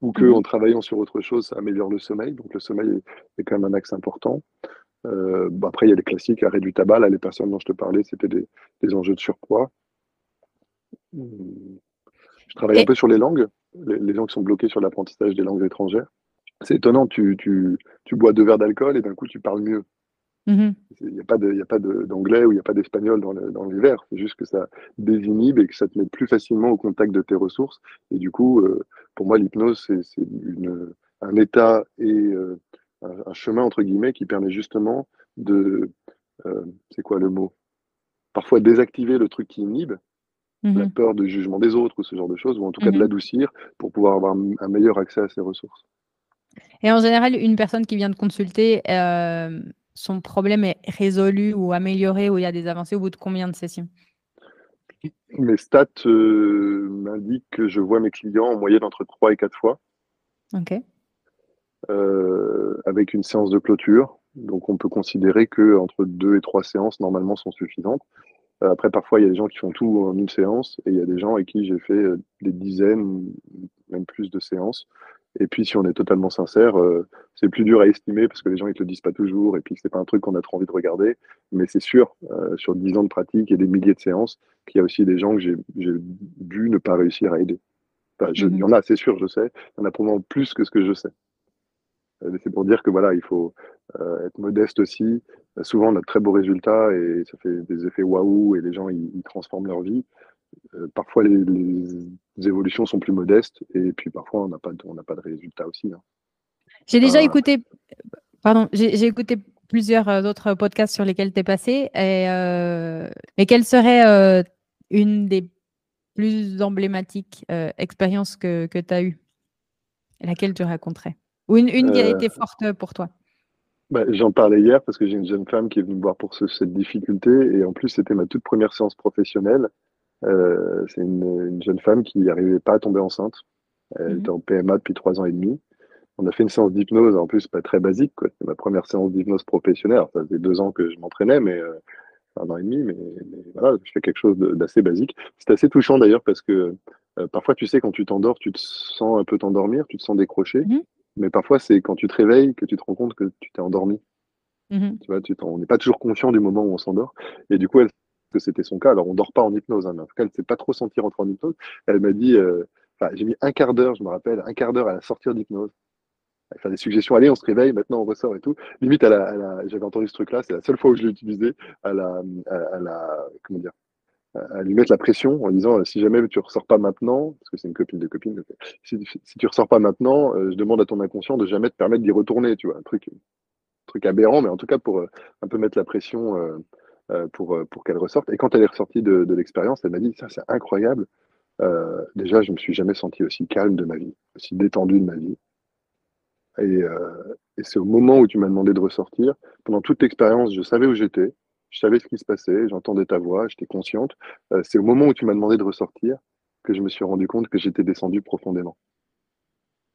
Speaker 2: ou que mhm. en travaillant sur autre chose, ça améliore le sommeil. Donc le sommeil est, quand même un axe important. après, il y a les classiques, arrêt du tabac. Là, les personnes dont je te parlais, c'était des, enjeux de surpoids. Je travaille un peu sur les langues, les, gens qui sont bloqués sur l'apprentissage des langues étrangères. C'est étonnant, tu, tu, tu bois deux verres d'alcool et d'un coup, tu parles mieux.
Speaker 1: Mmh
Speaker 2: il n'y a pas d'anglais ou il n'y a pas d'espagnol dans, le, dans les vers. C'est juste que ça désinhibe et que ça te met plus facilement au contact de tes ressources. Et du coup, euh, pour moi, l'hypnose, c'est un état et euh, un, chemin, entre guillemets, qui permet justement de. Euh, c'est quoi le mot? Parfois désactiver le truc qui inhibe, mmh la peur de jugement des autres ou ce genre de choses, ou en tout cas de mmh l'adoucir pour pouvoir avoir un meilleur accès à ses ressources.
Speaker 1: Et en général, une personne qui vient de consulter, son problème est résolu ou amélioré ou il y a des avancées au bout de combien de sessions?
Speaker 2: Mes stats euh, m'indiquent que je vois mes clients en moyenne entre 3 et 4 fois.
Speaker 1: Ok.
Speaker 2: Euh, avec une séance de clôture. Donc on peut considérer que entre 2 et 3 séances normalement sont suffisantes. Euh, après, parfois, il y a des gens qui font tout en une séance et il y a des gens avec qui j'ai fait des dizaines, même plus de séances. Et puis, si on est totalement sincère, euh, c'est plus dur à estimer parce que les gens ne te le disent pas toujours et puis c'est pas un truc qu'on a trop envie de regarder. Mais c'est sûr, euh, sur 10 ans de pratique et des milliers de séances, qu'il y a aussi des gens que j'ai dû ne pas réussir à aider. Enfin, Il y mhm. en a, c'est sûr, je sais. Il y en a probablement plus que ce que je sais. Euh, c'est pour dire que voilà, il faut être modeste aussi. souvent, on a de très beaux résultats et ça fait des effets waouh et les gens ils transforment leur vie. Euh, parfois les, évolutions sont plus modestes et puis parfois on n'a pas, de, pas de résultats aussi. Hein.
Speaker 1: J'ai déjà écouté, pardon, j'ai écouté plusieurs euh, autres podcasts sur lesquels tu es passé. Et, euh, quelle serait une des plus emblématiques expériences que, que tu as eues? Laquelle tu raconterais? Ou une, une qui a été forte pour toi?
Speaker 2: Bah, J'en parlais hier parce que j'ai une jeune femme qui est venue me voir pour cette difficulté et en plus c'était ma toute première séance professionnelle euh, c'est une, jeune femme qui n'arrivait pas à tomber enceinte. Elle mhm. était en PMA depuis trois ans et demi. On a fait une séance d'hypnose, en plus pas très basique. C'était ma première séance d'hypnose professionnelle. ça faisait deux ans que je m'entraînais, mais euh, un an et demi, mais, voilà, je fais quelque chose d'assez basique. C'est assez touchant d'ailleurs parce que euh, parfois, tu sais, quand tu t'endors, tu te sens un peu t'endormir, tu te sens décroché. Mhm. Mais parfois, c'est quand tu te réveilles que tu te rends compte que tu t'es endormi. Mhm. Tu vois, tu on n'est pas toujours conscient du moment où on s'endort. Et du coup, elle que c'était son cas. Alors, on dort pas en hypnose, hein, mais en tout cas, elle ne s'est pas trop sentie rentrer en hypnose. Elle m'a dit, euh, j'ai mis un quart d'heure, je me rappelle, un quart d'heure à la sortir d'hypnose. Elle fait des suggestions, allez, on se réveille, maintenant on ressort et tout. Limite, j'avais entendu ce truc-là, c'est la seule fois où je l'ai utilisé, à la, à, comment dire, à lui mettre la pression en disant si jamais tu ressors pas maintenant, parce que c'est une copine de copine, si, si tu ressors pas maintenant, euh, je demande à ton inconscient de jamais te permettre d'y retourner, tu vois, un truc, truc aberrant, mais en tout cas pour euh, un peu mettre la pression euh, pour, euh, pour qu'elle ressorte. Et quand elle est ressortie de, l'expérience, elle m'a dit, ça c'est incroyable. Euh, déjà, je me suis jamais senti aussi calme de ma vie, aussi détendu de ma vie. Et, et c'est au moment où tu m'as demandé de ressortir, pendant toute l'expérience, je savais où j'étais, je savais ce qui se passait, j'entendais ta voix, j'étais consciente. c'est au moment où tu m'as demandé de ressortir que je me suis rendu compte que j'étais descendu profondément.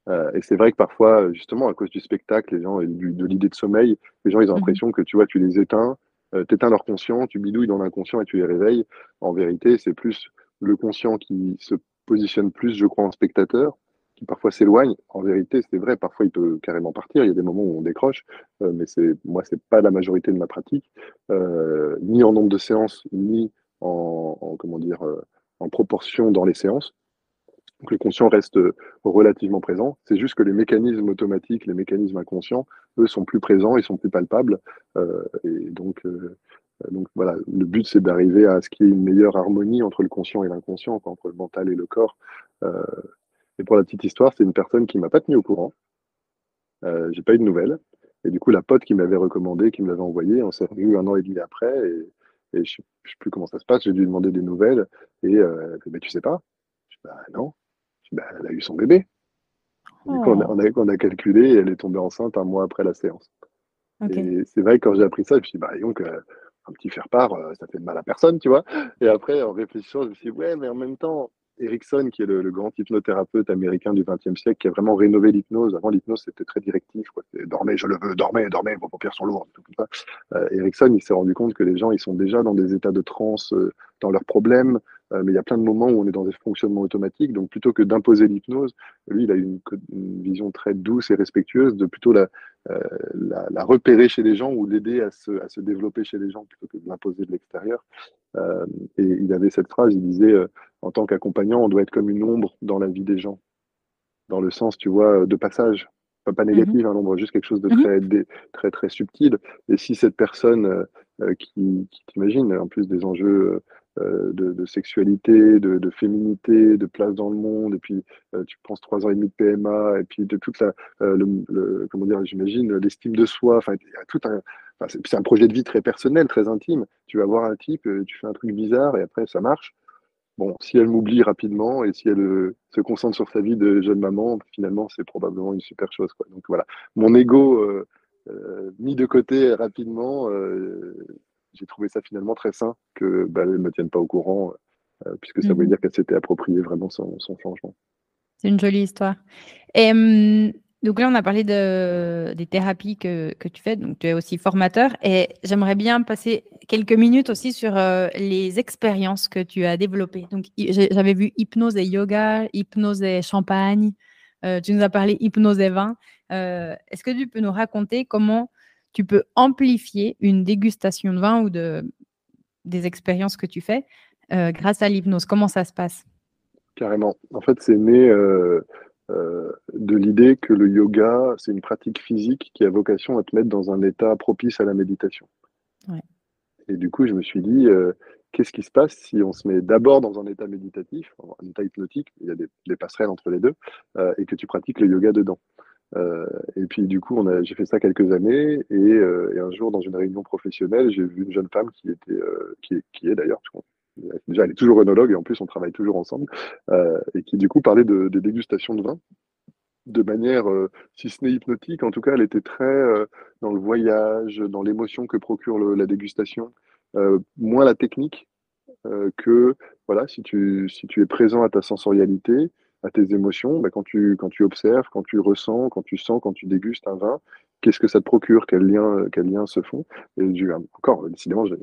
Speaker 2: et c'est vrai que parfois, justement, à cause du spectacle, les gens, et de l'idée de sommeil, les gens, ils ont mmh l'impression que tu vois, tu les éteins, euh, tu éteins leur conscient, tu bidouilles dans l'inconscient et tu les réveilles. En vérité, c'est plus le conscient qui se positionne plus, je crois, en spectateur, qui parfois s'éloigne. En vérité, c'est vrai, parfois il peut carrément partir. Il y a des moments où on décroche, euh, mais c'est moi, c'est pas la majorité de ma pratique, euh, ni en nombre de séances, ni en, comment dire, en proportion dans les séances. Donc le conscient reste relativement présent. C'est juste que les mécanismes automatiques, les mécanismes inconscients, eux, sont plus présents, ils sont plus palpables. et donc, donc voilà, le but, c'est d'arriver à ce qu'il y ait une meilleure harmonie entre le conscient et l'inconscient, entre le mental et le corps. et pour la petite histoire, c'est une personne qui m'a pas tenu au courant. Euh, j'ai pas eu de nouvelles. Et du coup, la pote qui m'avait recommandé, qui me l'avait envoyé, on s'est revu un an et demi après. Et, je ne sais plus comment ça se passe. J'ai dû demander des nouvelles. Et euh, elle fait, mais tu sais pas? Bah non. Bah, elle a eu son bébé. Du coup, on a, on, a, calculé et elle est tombée enceinte un mois après la séance. Et c'est vrai que quand j'ai appris ça, je me suis dit, bah, donc, euh, un petit faire-part, euh, ça fait de mal à personne, tu vois. Et après, en réfléchissant, je me suis dit, ouais, mais en même temps, Erickson, qui est le, grand hypnothérapeute américain du XXe siècle, qui a vraiment rénové l'hypnose. Avant, l'hypnose, c'était très directif. Quoi. Dormez, je le veux, dormez, dormez, vos paupières sont lourdes. Tout, ça. Euh, Erickson, il s'est rendu compte que les gens, ils sont déjà dans des états de transe euh, dans leurs problèmes, mais il y a plein de moments où on est dans des fonctionnements automatiques. Donc, plutôt que d'imposer l'hypnose, lui, il a une, une, vision très douce et respectueuse de plutôt la, la, la repérer chez les gens ou l'aider à se, à se développer chez les gens plutôt que de l'imposer de l'extérieur. Euh, et il avait cette phrase, il disait, euh, en tant qu'accompagnant, on doit être comme une ombre dans la vie des gens, dans le sens, tu vois, de passage. Pas, mhm. négatif, hein, l'ombre, juste quelque chose de mhm. très, très, très subtil. Et si cette personne euh, qui, qui t'imagine, en plus des enjeux de, sexualité, de, féminité, de place dans le monde, et puis tu penses trois ans et demi de PMA, et puis de toute la, le, comment dire, j'imagine, l'estime de soi, enfin, tout un, c'est un projet de vie très personnel, très intime. Tu vas voir un type, euh, tu fais un truc bizarre et après ça marche. Bon, si elle m'oublie rapidement et si elle euh, se concentre sur sa vie de jeune maman, finalement, c'est probablement une super chose. Donc voilà, mon ego euh, mis de côté rapidement, j'ai trouvé ça finalement très sain que bah, ne me tienne pas au courant, puisque ça mmh dire qu'elle s'était appropriée vraiment son, son changement.
Speaker 1: C'est une jolie histoire. Et hum, donc là, on a parlé de, des thérapies que, que, tu fais, donc tu es aussi formateur, et j'aimerais bien passer quelques minutes aussi sur euh, les expériences que tu as développées. Donc j'avais vu hypnose et yoga, hypnose et champagne, euh, tu nous as parlé hypnose et vin. Euh, est-ce que tu peux nous raconter comment tu peux amplifier une dégustation de vin ou de, des expériences que tu fais grâce à l'hypnose Comment ça se passe?
Speaker 2: Carrément. En fait, c'est né euh, de l'idée que le yoga, c'est une pratique physique qui a vocation à te mettre dans un état propice à la méditation. Et du coup, je me suis dit, euh, qu'est-ce qui se passe si on se met d'abord dans un état méditatif, un état hypnotique, il y a des, passerelles entre les deux, euh, et que tu pratiques le yoga dedans? Et puis du coup, j'ai fait ça quelques années, et, un jour, dans une réunion professionnelle, j'ai vu une jeune femme qui était, qui est, qui est d'ailleurs, déjà elle est toujours œnologue et en plus on travaille toujours ensemble, euh, et qui du coup parlait de, dégustation de vin de manière, euh, si ce n'est hypnotique, en tout cas elle était très euh, dans le voyage, dans l'émotion que procure la dégustation, moins la technique que voilà, si tu es présent à ta sensorialité, à tes émotions, bah, quand, tu, quand tu observes, quand tu ressens, quand tu sens, quand tu dégustes un vin, qu'est-ce que ça te procure, quels liens, se font? Et du, encore, décidément, j'ai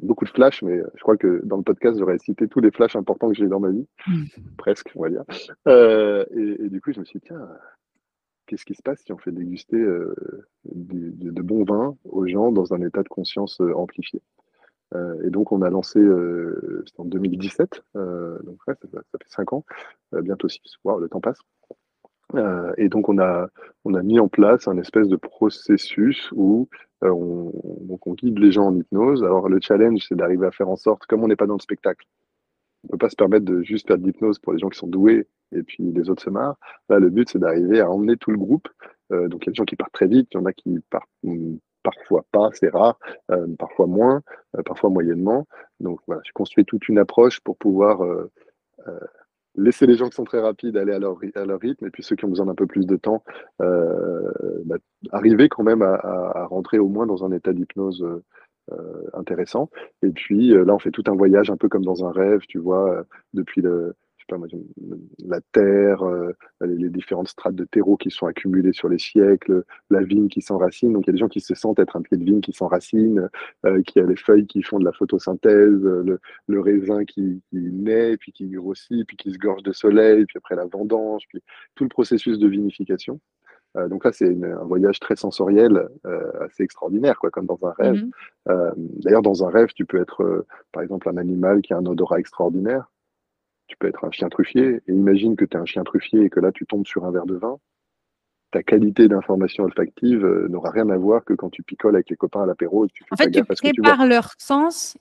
Speaker 2: beaucoup de flashs, mais je crois que dans le podcast, j'aurais cité tous les flashs importants que j'ai dans ma vie, mm. presque, on va dire. Euh, et, du coup, je me suis dit, tiens, qu'est-ce qui se passe si on fait déguster euh, de, bons vins aux gens dans un état de conscience euh, Et donc, on a lancé, c'était en 2017, donc ça, fait 5 ans, bientôt 6, wow, le temps passe. Euh, et donc on a, on a mis en place un espèce de processus où euh, on, on guide les gens en hypnose. Alors le challenge, c'est d'arriver à faire en sorte, comme on n'est pas dans le spectacle, on peut pas se permettre de juste faire de l'hypnose pour les gens qui sont doués et puis les autres se marrent. Là, le but, c'est d'arriver à emmener tout le groupe. Euh, donc il y a des gens qui partent très vite, il y en a qui partent mm, parfois pas, c'est rare, parfois moins, parfois moyennement. Donc voilà, j'ai construit toute une approche pour pouvoir laisser les gens qui sont très rapides aller à leur, à rythme, et puis ceux qui ont besoin d'un peu plus de temps, euh, bah, arriver quand même à, rentrer au moins dans un état d'hypnose euh, intéressant. Et puis là, on fait tout un voyage un peu comme dans un rêve, tu vois, depuis le, la terre, euh, les, différentes strates de terreau qui sont accumulées sur les siècles, la vigne qui s'enracine. Donc il y a des gens qui se sentent être un pied de vigne qui s'enracine, euh, qui a les feuilles qui font de la photosynthèse, le, raisin qui, naît, puis qui grossit, puis qui se gorge de soleil, puis après la vendange, puis tout le processus de vinification. Euh, donc là, c'est un voyage très sensoriel, euh, assez extraordinaire, quoi, comme dans un rêve.
Speaker 1: Mhm.
Speaker 2: Euh, D'ailleurs, dans un rêve, tu peux être, euh, par exemple, un animal qui a un odorat extraordinaire. Tu peux être un chien truffier. Et imagine que tu es un chien truffier et que là, tu tombes sur un verre de vin. Ta qualité d'information olfactive euh, n'aura rien à voir que quand tu picoles avec les copains à l'apéro tu
Speaker 1: En fait, tu prépares leur sens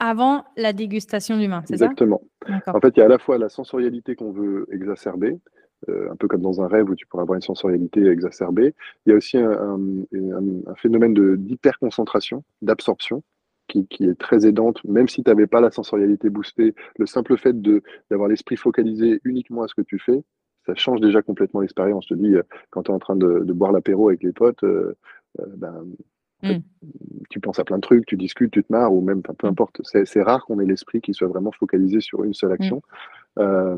Speaker 1: avant la dégustation du vin, c'est ça?
Speaker 2: Exactement. En fait, il y a à la fois la sensorialité qu'on veut exacerber, euh, un peu comme dans un rêve où tu pourrais avoir une sensorialité exacerbée. Il y a aussi un, un- phénomène de- d'hyperconcentration, d'absorption, qui, qui est très aidante, même si tu n'avais pas la sensorialité boostée. Le simple fait d'avoir l'esprit focalisé uniquement à ce que tu fais, ça change déjà complètement l'expérience. Je te dis, euh, quand tu es en train de, de boire l'apéro avec les potes, euh, euh, ben, en fait, tu penses à plein de trucs, tu discutes, tu te marres, ou même, peu
Speaker 1: Mm.
Speaker 2: importe. C'est rare qu'on ait l'esprit qui soit vraiment focalisé sur une seule action. Euh,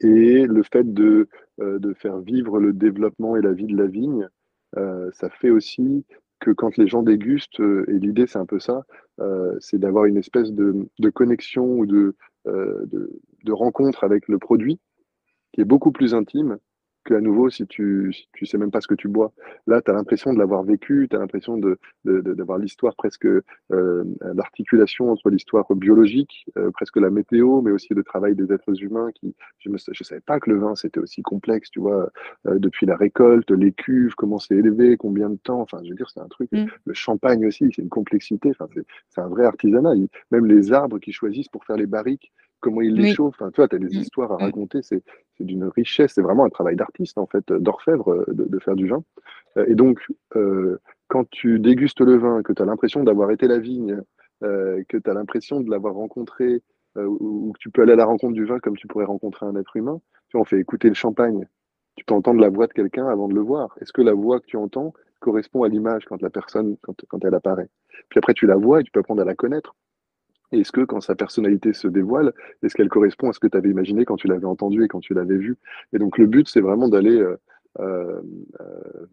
Speaker 2: et le fait de, de faire vivre le développement et la vie de la vigne, euh, ça fait aussi que quand les gens dégustent, euh, et l'idée c'est un peu ça, euh, c'est d'avoir une espèce de, connexion ou euh, de rencontre avec le produit qui est beaucoup plus intime que à nouveau si tu si tu sais même pas ce que tu bois. Là, tu as l'impression de l'avoir vécu, tu as l'impression de, de- de- d'avoir l'histoire presque, euh, l'articulation entre l'histoire biologique, euh, presque la météo, mais aussi le travail des êtres humains qui, je ne je savais pas que le vin c'était aussi complexe, tu vois, euh, depuis la récolte, les cuves, comment c'est élevé, combien de temps, enfin, je veux dire, c'est un truc,
Speaker 1: Mm.
Speaker 2: le champagne aussi, c'est une complexité, enfin, c'est, un vrai artisanat. Même les arbres qu'ils choisissent pour faire les barriques, comment ils les
Speaker 1: Oui.
Speaker 2: chauffent, enfin, tu vois, tu as des
Speaker 1: Mm.
Speaker 2: histoires à
Speaker 1: Mm.
Speaker 2: raconter, c'est, c'est d'une richesse, c'est vraiment un travail d'artiste, en fait, d'orfèvre, euh, de, de faire du vin. Euh, Et donc, euh, quand tu dégustes le vin, que tu as l'impression d'avoir été la vigne, euh, que tu as l'impression de l'avoir rencontré, euh, ou ou que tu peux aller à la rencontre du vin comme tu pourrais rencontrer un être humain, tu vois, on fait écouter le champagne. Tu peux entendre la voix de quelqu'un avant de le voir. Est-ce que la voix que tu entends correspond à l'image quand la personne, quand, quand elle apparaît? Puis après, tu la vois et tu peux apprendre à la connaître. Est-ce que quand sa personnalité se dévoile, est-ce qu'elle correspond à ce que tu avais imaginé quand tu l'avais entendu et quand tu l'avais vu? Et donc le but, c'est vraiment d'aller euh, euh,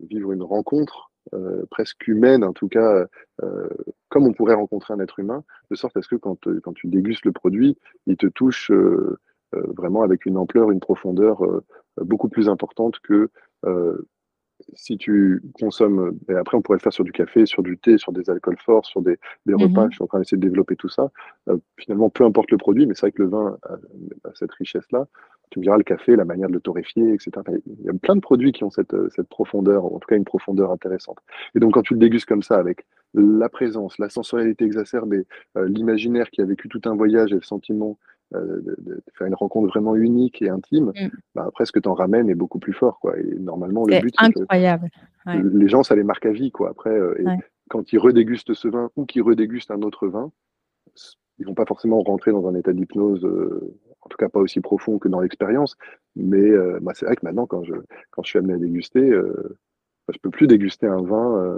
Speaker 2: vivre une rencontre euh, presque humaine, en tout cas, comme on pourrait rencontrer un être humain, de sorte à ce que quand, tu dégustes le produit, il te touche vraiment avec une ampleur, une profondeur beaucoup plus importante que si tu consommes, et après on pourrait le faire sur du café, sur du thé, sur des alcools forts, sur des, des
Speaker 1: Mhm.
Speaker 2: repas, je suis en train d'essayer de développer tout ça. Euh, finalement, peu importe le produit, mais c'est vrai que le vin a, a cette richesse-là. Tu me diras le café, la manière de le torréfier, etc. Il y a plein de produits qui ont cette, euh, cette profondeur, en tout cas une profondeur intéressante. Et donc quand tu le dégustes comme ça, avec la présence, la sensorialité exacerbée, euh, l'imaginaire qui a vécu tout un voyage et le sentiment euh, de, de faire une rencontre vraiment unique et intime,
Speaker 1: Mm.
Speaker 2: bah, après ce que tu en ramènes est beaucoup plus fort. Quoi. Et normalement, le but, que
Speaker 1: incroyable. Ouais.
Speaker 2: les gens, ça les marque à vie, quoi. Après, euh, et
Speaker 1: Ouais.
Speaker 2: quand ils redégustent ce vin ou qu'ils redégustent un autre vin, ils vont pas forcément rentrer dans un état d'hypnose, euh, en tout cas pas aussi profond que dans l'expérience. Mais bah, c'est vrai que maintenant, quand je, quand je suis amené à déguster, bah, je peux plus déguster un vin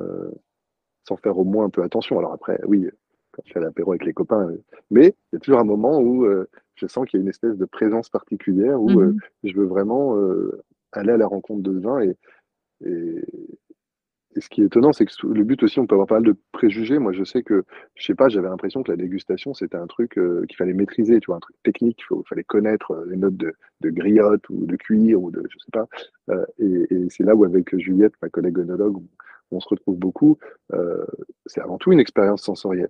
Speaker 2: sans faire au moins un peu attention. Alors après, oui, quand je fais l'apéro avec les copains, euh, mais il y a toujours un moment où euh, je sens qu'il y a une espèce de présence particulière où euh,
Speaker 1: Mhm.
Speaker 2: je veux vraiment euh, aller à la rencontre de ce vin et, et, et ce qui est étonnant, c'est que le but aussi, on peut avoir pas mal de préjugés. Moi, je sais que, je sais pas, j'avais l'impression que la dégustation, c'était un truc euh, qu'il fallait maîtriser, tu vois, un truc technique. Il fallait connaître euh, les notes de, de griotte ou de cuir ou de, je sais pas. Euh, et et c'est là où, avec Juliette, ma collègue onologue, on, on se retrouve beaucoup. Euh, c'est avant tout une expérience sensorielle.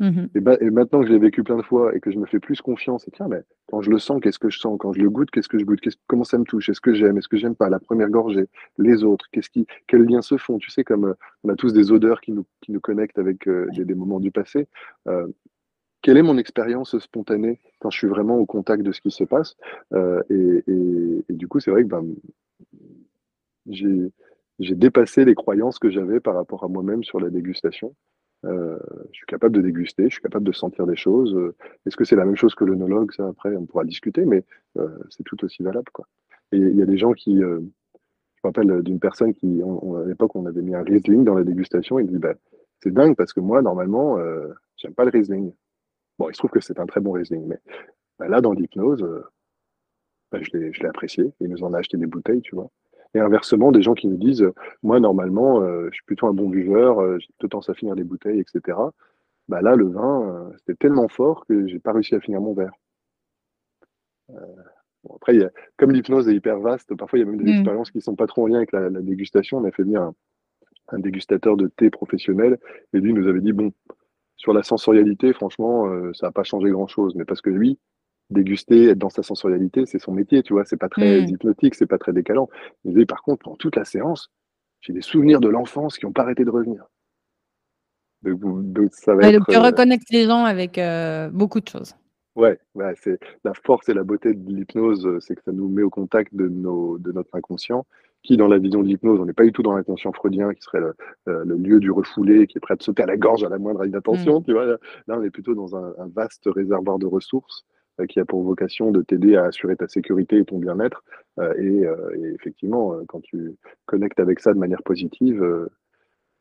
Speaker 1: Mhm.
Speaker 2: Et, bah, et maintenant que je l'ai vécu plein de fois et que je me fais plus confiance, et tiens, mais quand je le sens, qu'est-ce que je sens? Quand je le goûte, qu'est-ce que je goûte? Comment ça me touche? Est-ce que j'aime? Est-ce que j'aime pas? La première gorgée, les autres, qu'est-ce qui, quels liens se font? Tu sais, comme euh, on a tous des odeurs qui nous, qui nous connectent avec euh, des, des moments du passé. Euh, quelle est mon expérience spontanée quand je suis vraiment au contact de ce qui se passe? Et, et- et du coup, c'est vrai que ben, j'ai, j'ai dépassé les croyances que j'avais par rapport à moi-même sur la dégustation. Euh, je suis capable de déguster, je suis capable de sentir des choses. Euh, Est-ce que c'est la même chose que l'œnologue? Ça, après, on pourra discuter, mais euh, c'est tout aussi valable, quoi. Et il y a des gens qui, je me rappelle d'une personne qui, à l'époque, on avait mis un Riesling dans la dégustation. Il dit, bah, c'est dingue parce que moi, normalement, j'aime pas le Riesling. Bon, il se trouve que c'est un très bon Riesling, mais bah, là, dans l'hypnose, bah, je l'ai apprécié. Il nous en a acheté des bouteilles, tu vois. Et inversement, des gens qui nous disent, moi, normalement, euh, je suis plutôt un bon buveur, euh, j'ai plutôt tendance à finir les bouteilles, etc. Bah là, le vin, euh, c'était tellement fort que j'ai pas réussi à finir mon verre. après, comme l'hypnose est hyper vaste, parfois il y a même des
Speaker 1: Mm.
Speaker 2: expériences qui ne sont pas trop en lien avec la, la dégustation. On a fait venir un, un dégustateur de thé professionnel et lui nous avait dit bon, sur la sensorialité, franchement, euh, ça n'a pas changé grand-chose, mais parce que lui, déguster, être dans sa sensorialité, c'est son métier, tu vois, c'est pas très
Speaker 1: Mm.
Speaker 2: hypnotique, c'est pas très décalant. Disait par contre, pendant toute la séance, j'ai des souvenirs de l'enfance qui n'ont pas arrêté de revenir. Donc, donc, ça va
Speaker 1: Ouais,
Speaker 2: être.
Speaker 1: donc tu
Speaker 2: euh,
Speaker 1: reconnectes les gens avec euh, beaucoup de choses.
Speaker 2: Ouais, ouais, c'est la force et la beauté de l'hypnose, euh, c'est que ça nous met au contact de, nos, de notre inconscient, qui dans la vision de l'hypnose, on n'est pas du tout dans l'inconscient freudien, qui serait le, le lieu du refoulé, qui est prêt à te sauter à la gorge à la moindre inattention, tu vois. Là, on est plutôt dans un, un vaste réservoir de ressources qui a pour vocation de t'aider à assurer ta sécurité et ton bien-être. Euh, et, euh, et effectivement, euh, quand tu connectes avec ça de manière positive, euh,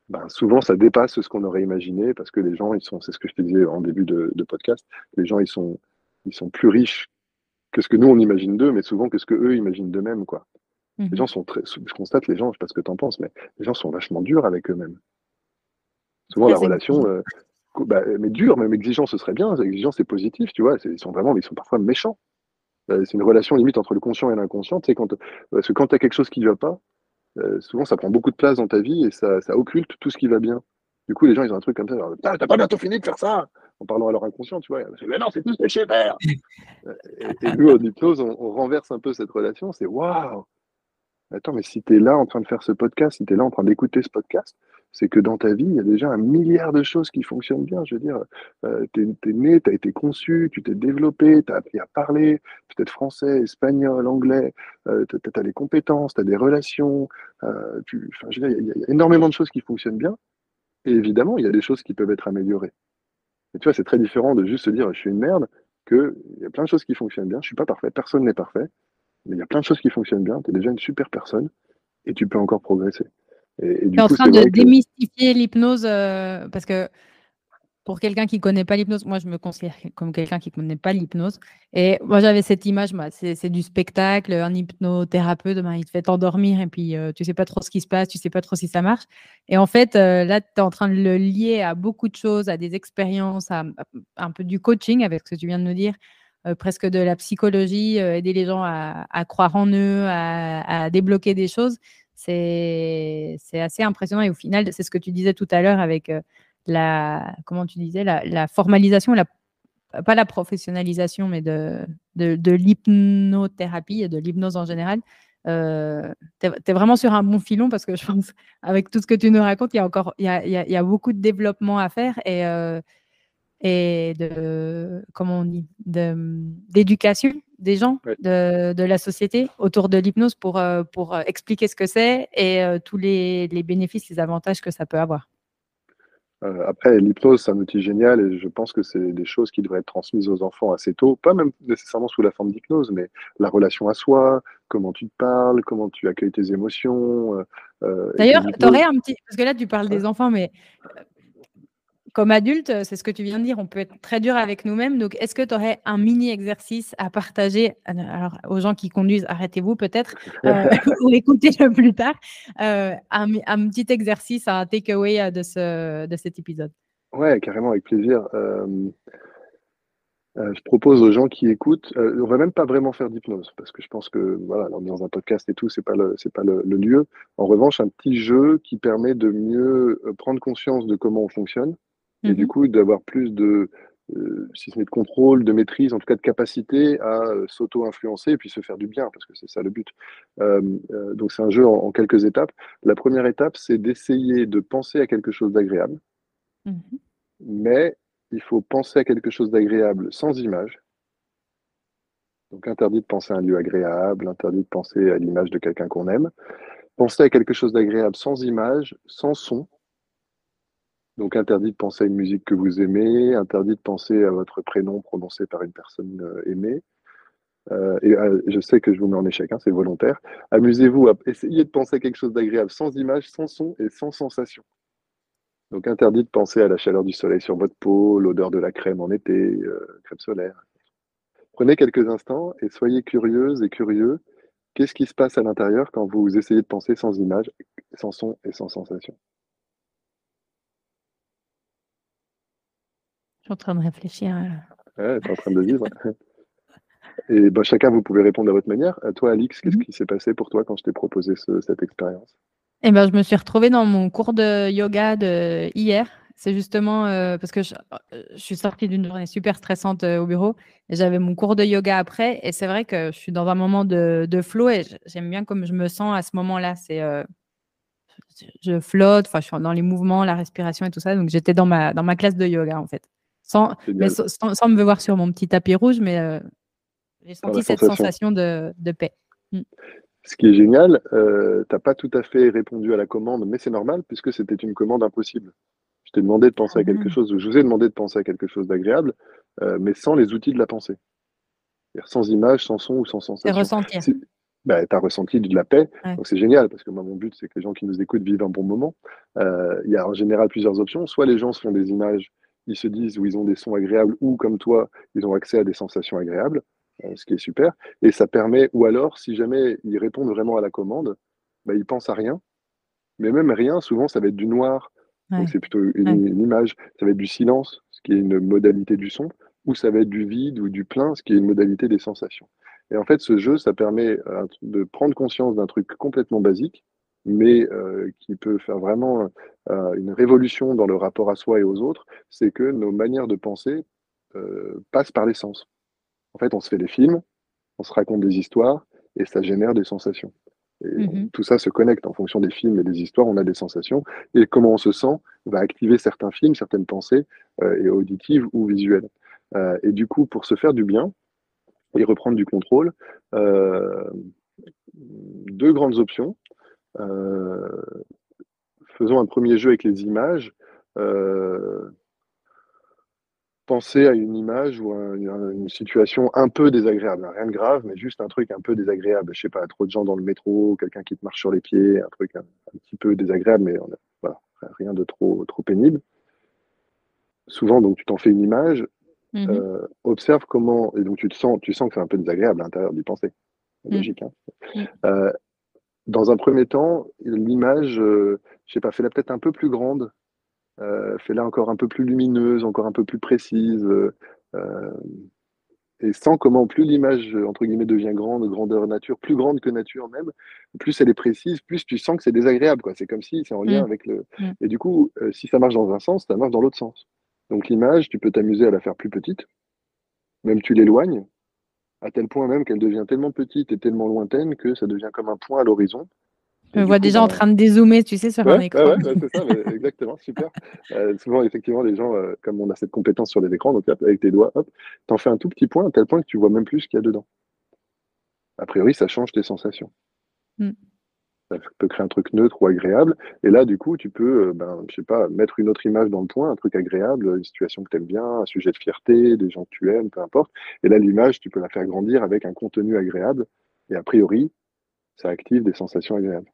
Speaker 2: ben, souvent ça dépasse ce qu'on aurait imaginé parce que les gens, ils sont, c'est ce que je te disais en début de, de podcast, les gens, ils sont, ils sont plus riches que ce que nous on imagine d'eux, mais souvent que ce que eux imaginent d'eux-mêmes, quoi. Les gens sont très, je constate les gens, je sais pas ce que tu en penses, mais les gens sont vachement durs avec eux-mêmes. Souvent la relation, euh, bah, mais dur, même exigeant, ce serait bien. Exigeant, c'est positif, tu vois. Ils sont vraiment, ils sont parfois méchants. Euh, C'est une relation limite entre le conscient et l'inconscient. Tu sais, quand, parce que quand tu as quelque chose qui ne va pas, euh, souvent ça prend beaucoup de place dans ta vie et ça, ça occulte tout ce qui va bien. Du coup, les gens, ils ont un truc comme ça. T'as pas bientôt fini de faire ça En parlant à leur inconscient, tu vois. Mais non, c'est tout ce que je sais faire. Euh, et, et nous, en hypnose, on, on renverse un peu cette relation. C'est waouh Attends, mais si tu es là en train de faire ce podcast, si tu es là en train d'écouter ce podcast, c'est que dans ta vie, il y a déjà un milliard de choses qui fonctionnent bien. Je veux dire, euh, tu es, né, tu as été conçu, tu t'es développé, tu as appris à parler, peut-être français, espagnol, anglais, euh, tu as, les compétences, tu as des relations. Euh, tu, je veux dire, il y, a- il y a énormément de choses qui fonctionnent bien. Et évidemment, il y a des choses qui peuvent être améliorées. Et tu vois, c'est très différent de juste se dire je suis une merde, qu'il y a plein de choses qui fonctionnent bien. Je suis pas parfait, personne n'est parfait. Mais il y a plein de choses qui fonctionnent bien. Tu es déjà une super personne et tu peux encore progresser. Et, et du
Speaker 1: Tu es en
Speaker 2: coup,
Speaker 1: train de
Speaker 2: que-
Speaker 1: démystifier l'hypnose euh, parce que pour quelqu'un qui ne connaît pas l'hypnose, moi je me considère comme quelqu'un qui ne connaît pas l'hypnose. Et moi j'avais cette image, moi, c'est du spectacle, un hypnothérapeute, ben, il te fait t'endormir et puis euh, tu sais pas trop ce qui se passe, tu sais pas trop si ça marche. Et en fait, euh, là, tu es en train de le lier à beaucoup de choses, à des expériences, à, à un peu du coaching avec ce que tu viens de nous dire. euh, presque de la psychologie, aider les gens à, à croire en eux, à, à débloquer des choses c'est assez impressionnant. Et au final, c'est ce que tu disais tout à l'heure avec euh, la, comment tu disais, la, formalisation, la, pas la professionnalisation, mais de, de, de l'hypnothérapie et de l'hypnose en général. Euh, tu es, vraiment sur un bon filon parce que je pense, avec tout ce que tu nous racontes, il y a encore y a, y a beaucoup de développement à faire et, euh, et de, comment on dit, d'éducation des gens, de, de la société autour de l'hypnose pour, euh, pour euh, expliquer ce que c'est et euh, tous les, les bénéfices, les avantages que ça peut avoir.
Speaker 2: Euh, après, l'hypnose, c'est un outil génial et je pense que c'est des choses qui devraient être transmises aux enfants assez tôt, pas même nécessairement sous la forme d'hypnose, mais la relation à soi, comment tu te parles, comment tu accueilles tes émotions. euh,
Speaker 1: D'ailleurs, tu aurais un petit. Parce que là, tu parles des enfants, mais comme adulte, c'est ce que tu viens de dire, on peut être très dur avec nous-mêmes. Donc, est-ce que tu aurais un mini exercice à partager? Alors, aux gens qui conduisent Arrêtez-vous peut-être, euh, ou écoutez-le plus tard, euh, un, un petit exercice, un takeaway euh, de, ce, de cet épisode.
Speaker 2: Ouais, carrément, avec plaisir. Euh, je propose aux gens qui écoutent, on va même pas vraiment faire d'hypnose parce que je pense que voilà, on est dans un podcast et tout, c'est pas le, c'est pas le, le lieu. En revanche, un petit jeu qui permet de mieux prendre conscience de comment on fonctionne et du
Speaker 1: Mhm.
Speaker 2: coup d'avoir plus de, euh, si ce n'est de contrôle, de maîtrise, en tout cas de capacité à euh, s'auto-influencer et puis se faire du bien parce que c'est ça le but. Euh, euh, donc c'est un jeu en, en quelques étapes. La première étape, c'est d'essayer de penser à quelque chose d'agréable
Speaker 1: Mhm.
Speaker 2: mais il faut penser à quelque chose d'agréable sans image. Donc interdit de penser à un lieu agréable, interdit de penser à l'image de quelqu'un qu'on aime. Pensez à quelque chose d'agréable sans image, sans son. Donc interdit de penser à une musique que vous aimez, interdit de penser à votre prénom prononcé par une personne euh, aimée. Euh, et euh, je sais que je vous mets en échec, hein, c'est volontaire. Amusez-vous à essayer de penser à quelque chose d'agréable sans image, sans son et sans sensation. Donc interdit de penser à la chaleur du soleil sur votre peau, l'odeur de la crème en été, crème solaire. Prenez quelques instants et soyez curieuse et curieux. Qu'est-ce qui se passe à l'intérieur quand vous essayez de penser sans image, sans son et sans sensation
Speaker 1: suis en train de réfléchir. à-
Speaker 2: Ouais, t'es en train de le vivre. Et ben, chacun, vous pouvez répondre à votre manière. À toi, Alix, qu'est-ce
Speaker 1: Mhm.
Speaker 2: qui s'est passé pour toi quand je t'ai proposé ce- cette expérience?
Speaker 1: Eh ben, je me suis retrouvée dans mon cours de yoga de hier. C'est justement euh, parce que je, euh, je suis sortie d'une journée super stressante euh, au bureau et j'avais mon cours de yoga après. Et c'est vrai que je suis dans un moment de, de flow et j'aime bien comme je me sens à ce moment-là. C'est euh, je je flotte, enfin, je suis dans les mouvements, la respiration et tout ça. Donc, j'étais dans ma, dans ma classe de yoga en fait. Sans, mais
Speaker 2: Génial.
Speaker 1: sans, sans- sans me voir sur mon petit tapis rouge, mais euh, j'ai senti cette
Speaker 2: sensation.
Speaker 1: sensation de, de paix.
Speaker 2: Ce qui est génial, euh, t'as pas tout à fait répondu à la commande, mais c'est normal puisque c'était une commande impossible. Je t'ai demandé de penser à quelque
Speaker 1: Ah.
Speaker 2: chose, ou je vous ai demandé de penser à quelque chose d'agréable, euh, mais sans les outils de la pensée. C'est-à-dire sans image, sans son ou sans
Speaker 1: C'est
Speaker 2: sensation.
Speaker 1: ressentir.
Speaker 2: Si- bah, tu as ressenti de la paix,
Speaker 1: Ouais.
Speaker 2: donc c'est génial, parce que moi, mon but, c'est que les gens qui nous écoutent vivent un bon moment. Euh, Il y a en général plusieurs options. Soit les gens se font des images, ils se disent où ils ont des sons agréables, ou comme toi, ils ont accès à des sensations agréables, euh, ce qui est super. Et ça permet, ou alors, si jamais ils répondent vraiment à la commande, bah, ils pensent à rien. Mais même rien, souvent, ça va être du noir,
Speaker 1: Ouais.
Speaker 2: donc c'est plutôt une,
Speaker 1: Ouais.
Speaker 2: une image. Ça va être du silence, ce qui est une modalité du son, ou ça va être du vide ou du plein, ce qui est une modalité des sensations. Et en fait, ce jeu, ça permet euh, de prendre conscience d'un truc complètement basique, mais euh, qui peut faire vraiment euh, une révolution dans le rapport à soi et aux autres, c'est que nos manières de penser euh, passent par les sens. En fait, on se fait des films, on se raconte des histoires, et ça génère des sensations. Et
Speaker 1: Mhm.
Speaker 2: tout ça se connecte en fonction des films et des histoires, on a des sensations, et comment on se sent va activer certains films, certaines pensées, euh, et auditives ou visuelles. Euh, et du coup, pour se faire du bien et reprendre du contrôle, euh, deux grandes options. Faisons un premier jeu avec les images. Euh, pensez à une image ou à une, situation un peu désagréable, rien de grave, mais juste un truc un peu désagréable. Je sais pas, trop de gens dans le métro, quelqu'un qui te marche sur les pieds, un truc un, un petit peu désagréable, mais on a- voilà, rien de trop, trop pénible. Souvent, donc, tu t'en fais une image,
Speaker 1: Mhm.
Speaker 2: euh, observe comment, et donc tu te sens, tu sens que c'est un peu désagréable à l'intérieur d'y penser.
Speaker 1: Mm.
Speaker 2: logique. Hein.
Speaker 1: Mm.
Speaker 2: Euh, dans un premier temps, l'image, euh, je sais pas, fais-la peut-être un peu plus grande, euh, fais-la encore un peu plus lumineuse, encore un peu plus précise, euh, euh, et sens comment plus l'image, entre guillemets, devient grande, grandeur nature, plus grande que nature même, plus elle est précise, plus tu sens que c'est désagréable, quoi. C'est comme si c'est en lien
Speaker 1: Mm.
Speaker 2: avec le.
Speaker 1: Mm.
Speaker 2: Et du coup, euh, si ça marche dans un sens, ça marche dans l'autre sens. Donc l'image, tu peux t'amuser à la faire plus petite, même tu l'éloignes, à tel point même qu'elle devient tellement petite et tellement lointaine que ça devient comme un point à l'horizon.
Speaker 1: Je me vois
Speaker 2: coup,
Speaker 1: déjà en
Speaker 2: ben,
Speaker 1: train de dézoomer, tu sais, sur un
Speaker 2: Ouais,
Speaker 1: écran.
Speaker 2: ouais, ouais, c'est ça, mais exactement, super. Euh, souvent, effectivement, les gens, euh, comme on a cette compétence sur les écrans, donc avec tes doigts, hop, t'en fais un tout petit point, à tel point que tu vois même plus ce qu'il y a dedans. A priori, ça change tes sensations.
Speaker 1: Mm.
Speaker 2: Ça peut créer un truc neutre ou agréable. Et là, du coup, tu peux, euh, ben, je sais pas, mettre une autre image dans le point, un truc agréable, une situation que tu aimes bien, un sujet de fierté, des gens que tu aimes, peu importe. Et là, l'image, tu peux la faire grandir avec un contenu agréable. Et a priori, ça active des sensations agréables.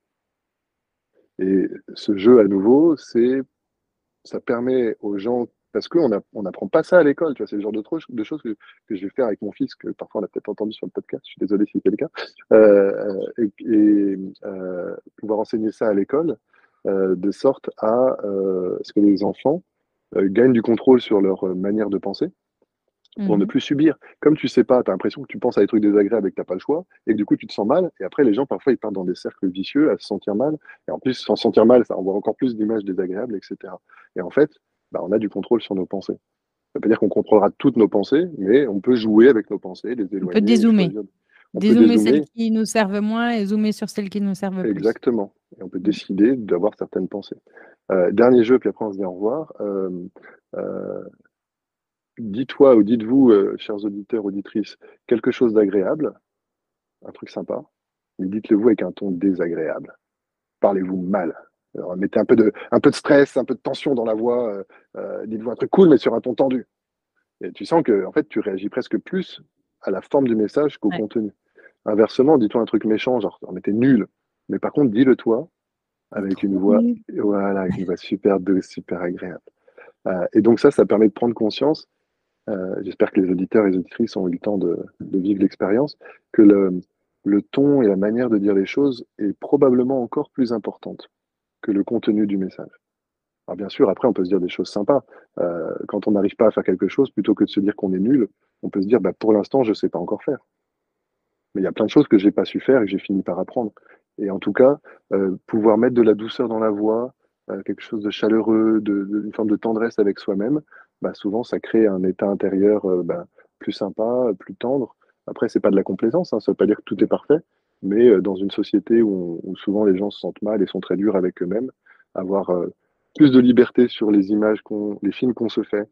Speaker 2: Et ce jeu, à nouveau, c'est, ça permet aux gens, parce qu'on on n'apprend pas ça à l'école, tu vois, c'est le genre de, de choses que, que je vais faire avec mon fils, que parfois on a peut-être entendu sur le podcast, je suis désolé si c'est le cas, euh, et, et, euh, pouvoir enseigner ça à l'école, euh, de sorte à ce que les enfants gagnent du contrôle sur leur manière de penser, pour ne
Speaker 1: Mhm.
Speaker 2: plus subir. Comme tu sais pas, tu as l'impression que tu penses à des trucs désagréables et que tu n'as pas le choix, et que du coup tu te sens mal, et après les gens parfois ils partent dans des cercles vicieux à se sentir mal, et en plus sans se sentir mal, ça envoie encore plus d'images désagréables, etc. Et en fait, bah, on a du contrôle sur nos pensées. Ça veut pas dire qu'on contrôlera toutes nos pensées, mais on peut jouer avec nos pensées, les éloigner.
Speaker 1: dézoomer.
Speaker 2: On peut
Speaker 1: Dézoomer
Speaker 2: dézoomer,
Speaker 1: celles qui nous servent moins et zoomer sur celles qui nous servent plus.
Speaker 2: exactement. Et on peut décider d'avoir certaines pensées. Euh, dernier jeu, puis après on se dit au revoir. Euh, euh, Dis-toi ou dites-vous, euh, chers auditeurs, auditrices, quelque chose d'agréable, un truc sympa, mais dites-le vous avec un ton désagréable. Parlez-vous mal. Alors, mettez un peu, de, un peu de stress, un peu de tension dans la voix. euh, euh, dites-vous un truc cool, mais sur un ton tendu. Et tu sens que en fait, tu réagis presque plus à la forme du message qu'au
Speaker 1: Ouais.
Speaker 2: contenu. Inversement, dis-toi un truc méchant, genre, mais t'es nul. Mais par contre, dis-le toi avec une voix, voilà, avec une voix super douce, super agréable. Euh, et donc ça, ça permet de prendre conscience euh, j'espère que les auditeurs et les auditrices ont eu le temps de, de vivre l'expérience, que le, le ton et la manière de dire les choses est probablement encore plus importante que le contenu du message. Alors bien sûr, après, on peut se dire des choses sympas. Euh, quand on n'arrive pas à faire quelque chose, plutôt que de se dire qu'on est nul, on peut se dire, bah, pour l'instant, je ne sais pas encore faire. Mais il y a plein de choses que j'ai pas su faire et que j'ai fini par apprendre. Et en tout cas, euh, pouvoir mettre de la douceur dans la voix, euh, quelque chose de chaleureux, de, une forme de tendresse avec soi-même, bah, souvent ça crée un état intérieur bah, plus sympa, plus tendre. Après, c'est pas de la complaisance, hein, ça veut pas dire que tout est parfait, mais dans une société où, souvent les gens se sentent mal et sont très durs avec eux-mêmes, avoir plus de liberté sur les images, les films qu'on se fait,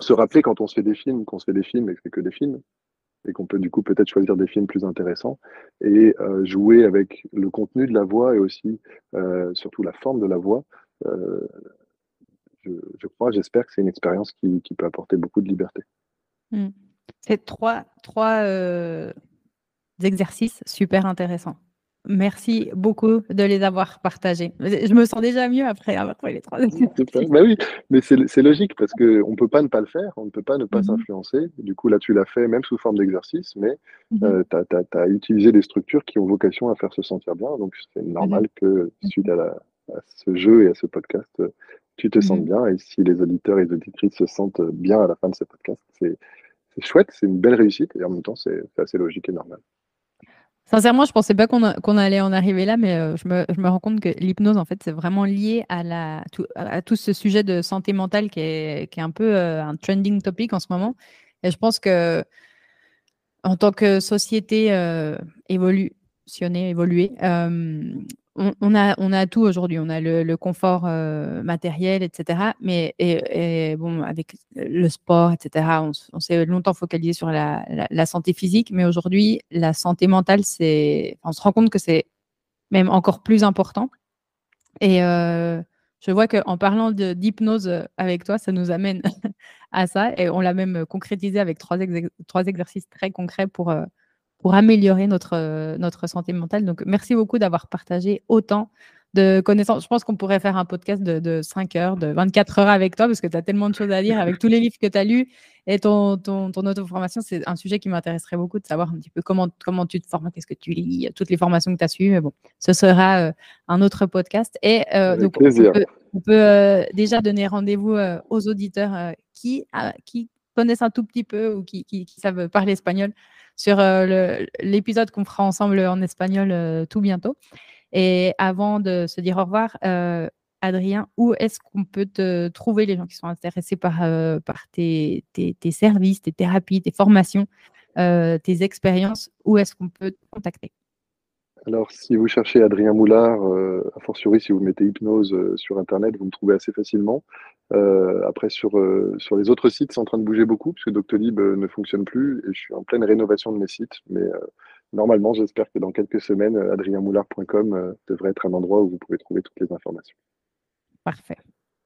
Speaker 2: se rappeler quand on se fait des films, qu'on se fait des films et que c'est que des films, et qu'on peut du coup peut-être choisir des films plus intéressants et euh, jouer avec le contenu de la voix et aussi euh, surtout la forme de la voix. Euh, je, crois, j'espère que c'est une expérience qui, qui, peut apporter beaucoup de liberté.
Speaker 1: Mmh. C'est trois, trois exercices super intéressants. Merci beaucoup de les avoir partagés. Je me sens déjà mieux après avoir fait les trois.
Speaker 2: bah oui, mais c'est logique parce qu'on ne peut pas ne pas le faire, on ne peut pas ne pas mmh s'influencer. Du coup, là, tu l'as fait même sous forme d'exercice, mais mmh euh, tu as, utilisé des structures qui ont vocation à faire se sentir bien. Donc, c'est mmh normal que suite à, ce jeu et à ce podcast, tu te sentes bien. Et si les auditeurs et les auditrices se sentent bien à la fin de ce podcast, c'est chouette, c'est une belle réussite et en même temps, c'est assez logique et normal.
Speaker 1: Sincèrement, je ne pensais pas qu'on allait en arriver là, mais euh, je, me, rends compte que l'hypnose, en fait, c'est vraiment lié à, tout, ce sujet de santé mentale qui est, qui est un peu euh, un trending topic en ce moment. Et je pense que en tant que société euh, évolutionnée, évoluée, on, a, tout aujourd'hui. On a le, confort euh, matériel, etc. Mais avec le sport, etc., on, s'est longtemps focalisé sur la, santé physique. Mais aujourd'hui, la santé mentale, c'est, on se rend compte que c'est même encore plus important. Et euh, je vois qu'en parlant d'hypnose avec toi, ça nous amène à ça. Et on l'a même concrétisé avec trois, trois exercices très concrets pour, euh, pour améliorer notre, euh, notre santé mentale. Donc, merci beaucoup d'avoir partagé autant de connaissances. Je pense qu'on pourrait faire un podcast de, 5 heures, de 24 heures avec toi, parce que tu as tellement de choses à dire avec tous les livres que tu as lus et ton, ton, ton auto-formation. C'est un sujet qui m'intéresserait beaucoup de savoir un petit peu comment, comment tu te formes, qu'est-ce que tu lis, toutes les formations que tu as suivies. Mais bon, ce sera euh, un autre podcast. Et euh, donc, on peut, déjà donner rendez-vous aux auditeurs qui, qui connaissent un tout petit peu ou qui, savent parler espagnol sur euh, l'épisode qu'on fera ensemble en espagnol euh, tout bientôt. Et avant de se dire au revoir, euh, Adrien, où est-ce qu'on peut te trouver les gens qui sont intéressés par, tes, services, tes thérapies, tes formations, tes expériences? Où est-ce qu'on peut te contacter?
Speaker 2: Alors, si vous cherchez Adrien Moulard, euh, a fortiori si vous mettez hypnose euh, sur Internet, vous me trouvez assez facilement. Euh, après, sur, sur les autres sites, c'est en train de bouger beaucoup, puisque Doctolib ne fonctionne plus, et je suis en pleine rénovation de mes sites. Mais normalement, j'espère que dans quelques semaines, adrienmoulard.com devrait être un endroit où vous pouvez trouver toutes les informations.
Speaker 1: Parfait.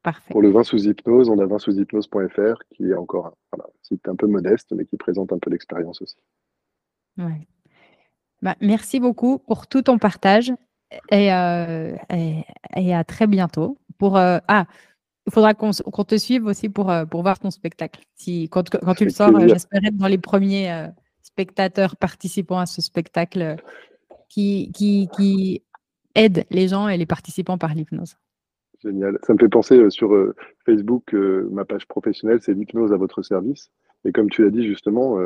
Speaker 1: Parfait.
Speaker 2: Pour le vin sous hypnose, on a vin sous hypnose.fr, qui est encore un, site un peu modeste, mais qui présente un peu l'expérience aussi.
Speaker 1: Ouais. Bah, merci beaucoup pour tout ton partage et, et, à très bientôt. Pour, ah, il faudra qu'on te suive aussi pour, pour voir ton spectacle. Si, quand, quand tu le sors, j'espère être dans les premiers spectateurs participants à ce spectacle qui, qui, qui aide les gens et les participants par l'hypnose.
Speaker 2: Génial. Ça me fait penser sur Facebook, ma page professionnelle, c'est l'hypnose à votre service. Et comme tu l'as dit justement,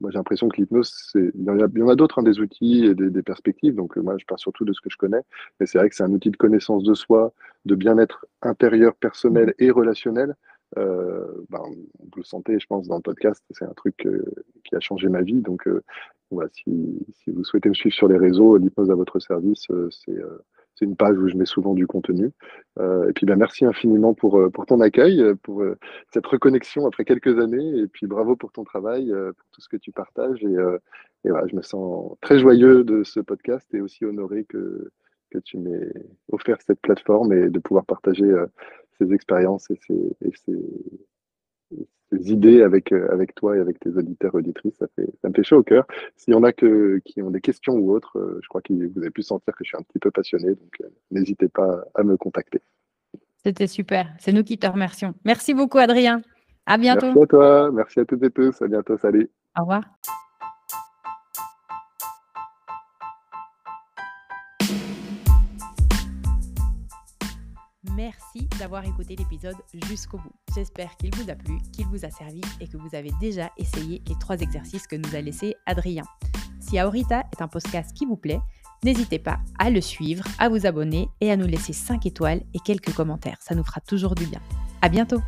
Speaker 2: moi, j'ai l'impression que l'hypnose, c'est... il y en a, d'autres, hein, des outils et des, perspectives. Donc, euh, moi, je parle surtout de ce que je connais. Mais c'est vrai que c'est un outil de connaissance de soi, de bien-être intérieur, personnel et relationnel. Euh, ben, vous le sentez, je pense, dans le podcast, c'est un truc euh, qui a changé ma vie. Donc, voilà, si, si, vous souhaitez me suivre sur les réseaux, l'hypnose à votre service, c'est c'est une page où je mets souvent du contenu. Euh, et puis ben, merci infiniment pour, euh, pour ton accueil, euh, pour cette reconnexion après quelques années. Et puis bravo pour ton travail, pour tout ce que tu partages. Et, et voilà, je me sens très joyeux de ce podcast et aussi honoré que, que tu m'aies offert cette plateforme et de pouvoir partager ces expériences et ces, et ces, ces idées avec, euh, avec toi et avec tes auditeurs auditrices. Ça, fait, ça me fait chaud au cœur. S'il y en a que, qui ont des questions ou autres, euh, je crois que vous avez pu sentir que je suis un petit peu passionné. Donc, euh, n'hésitez pas à me contacter.
Speaker 1: C'était super. C'est nous qui te remercions. Merci beaucoup, Adrien. À bientôt.
Speaker 2: Merci à toi. Merci à toutes et tous. À bientôt. Salut.
Speaker 1: Au revoir. Merci d'avoir écouté l'épisode jusqu'au bout. J'espère qu'il vous a plu, qu'il vous a servi et que vous avez déjà essayé les trois exercices que nous a laissés Adrien. Si Aorita est un podcast qui vous plaît, n'hésitez pas à le suivre, à vous abonner et à nous laisser 5 étoiles et quelques commentaires. Ça nous fera toujours du bien. À bientôt!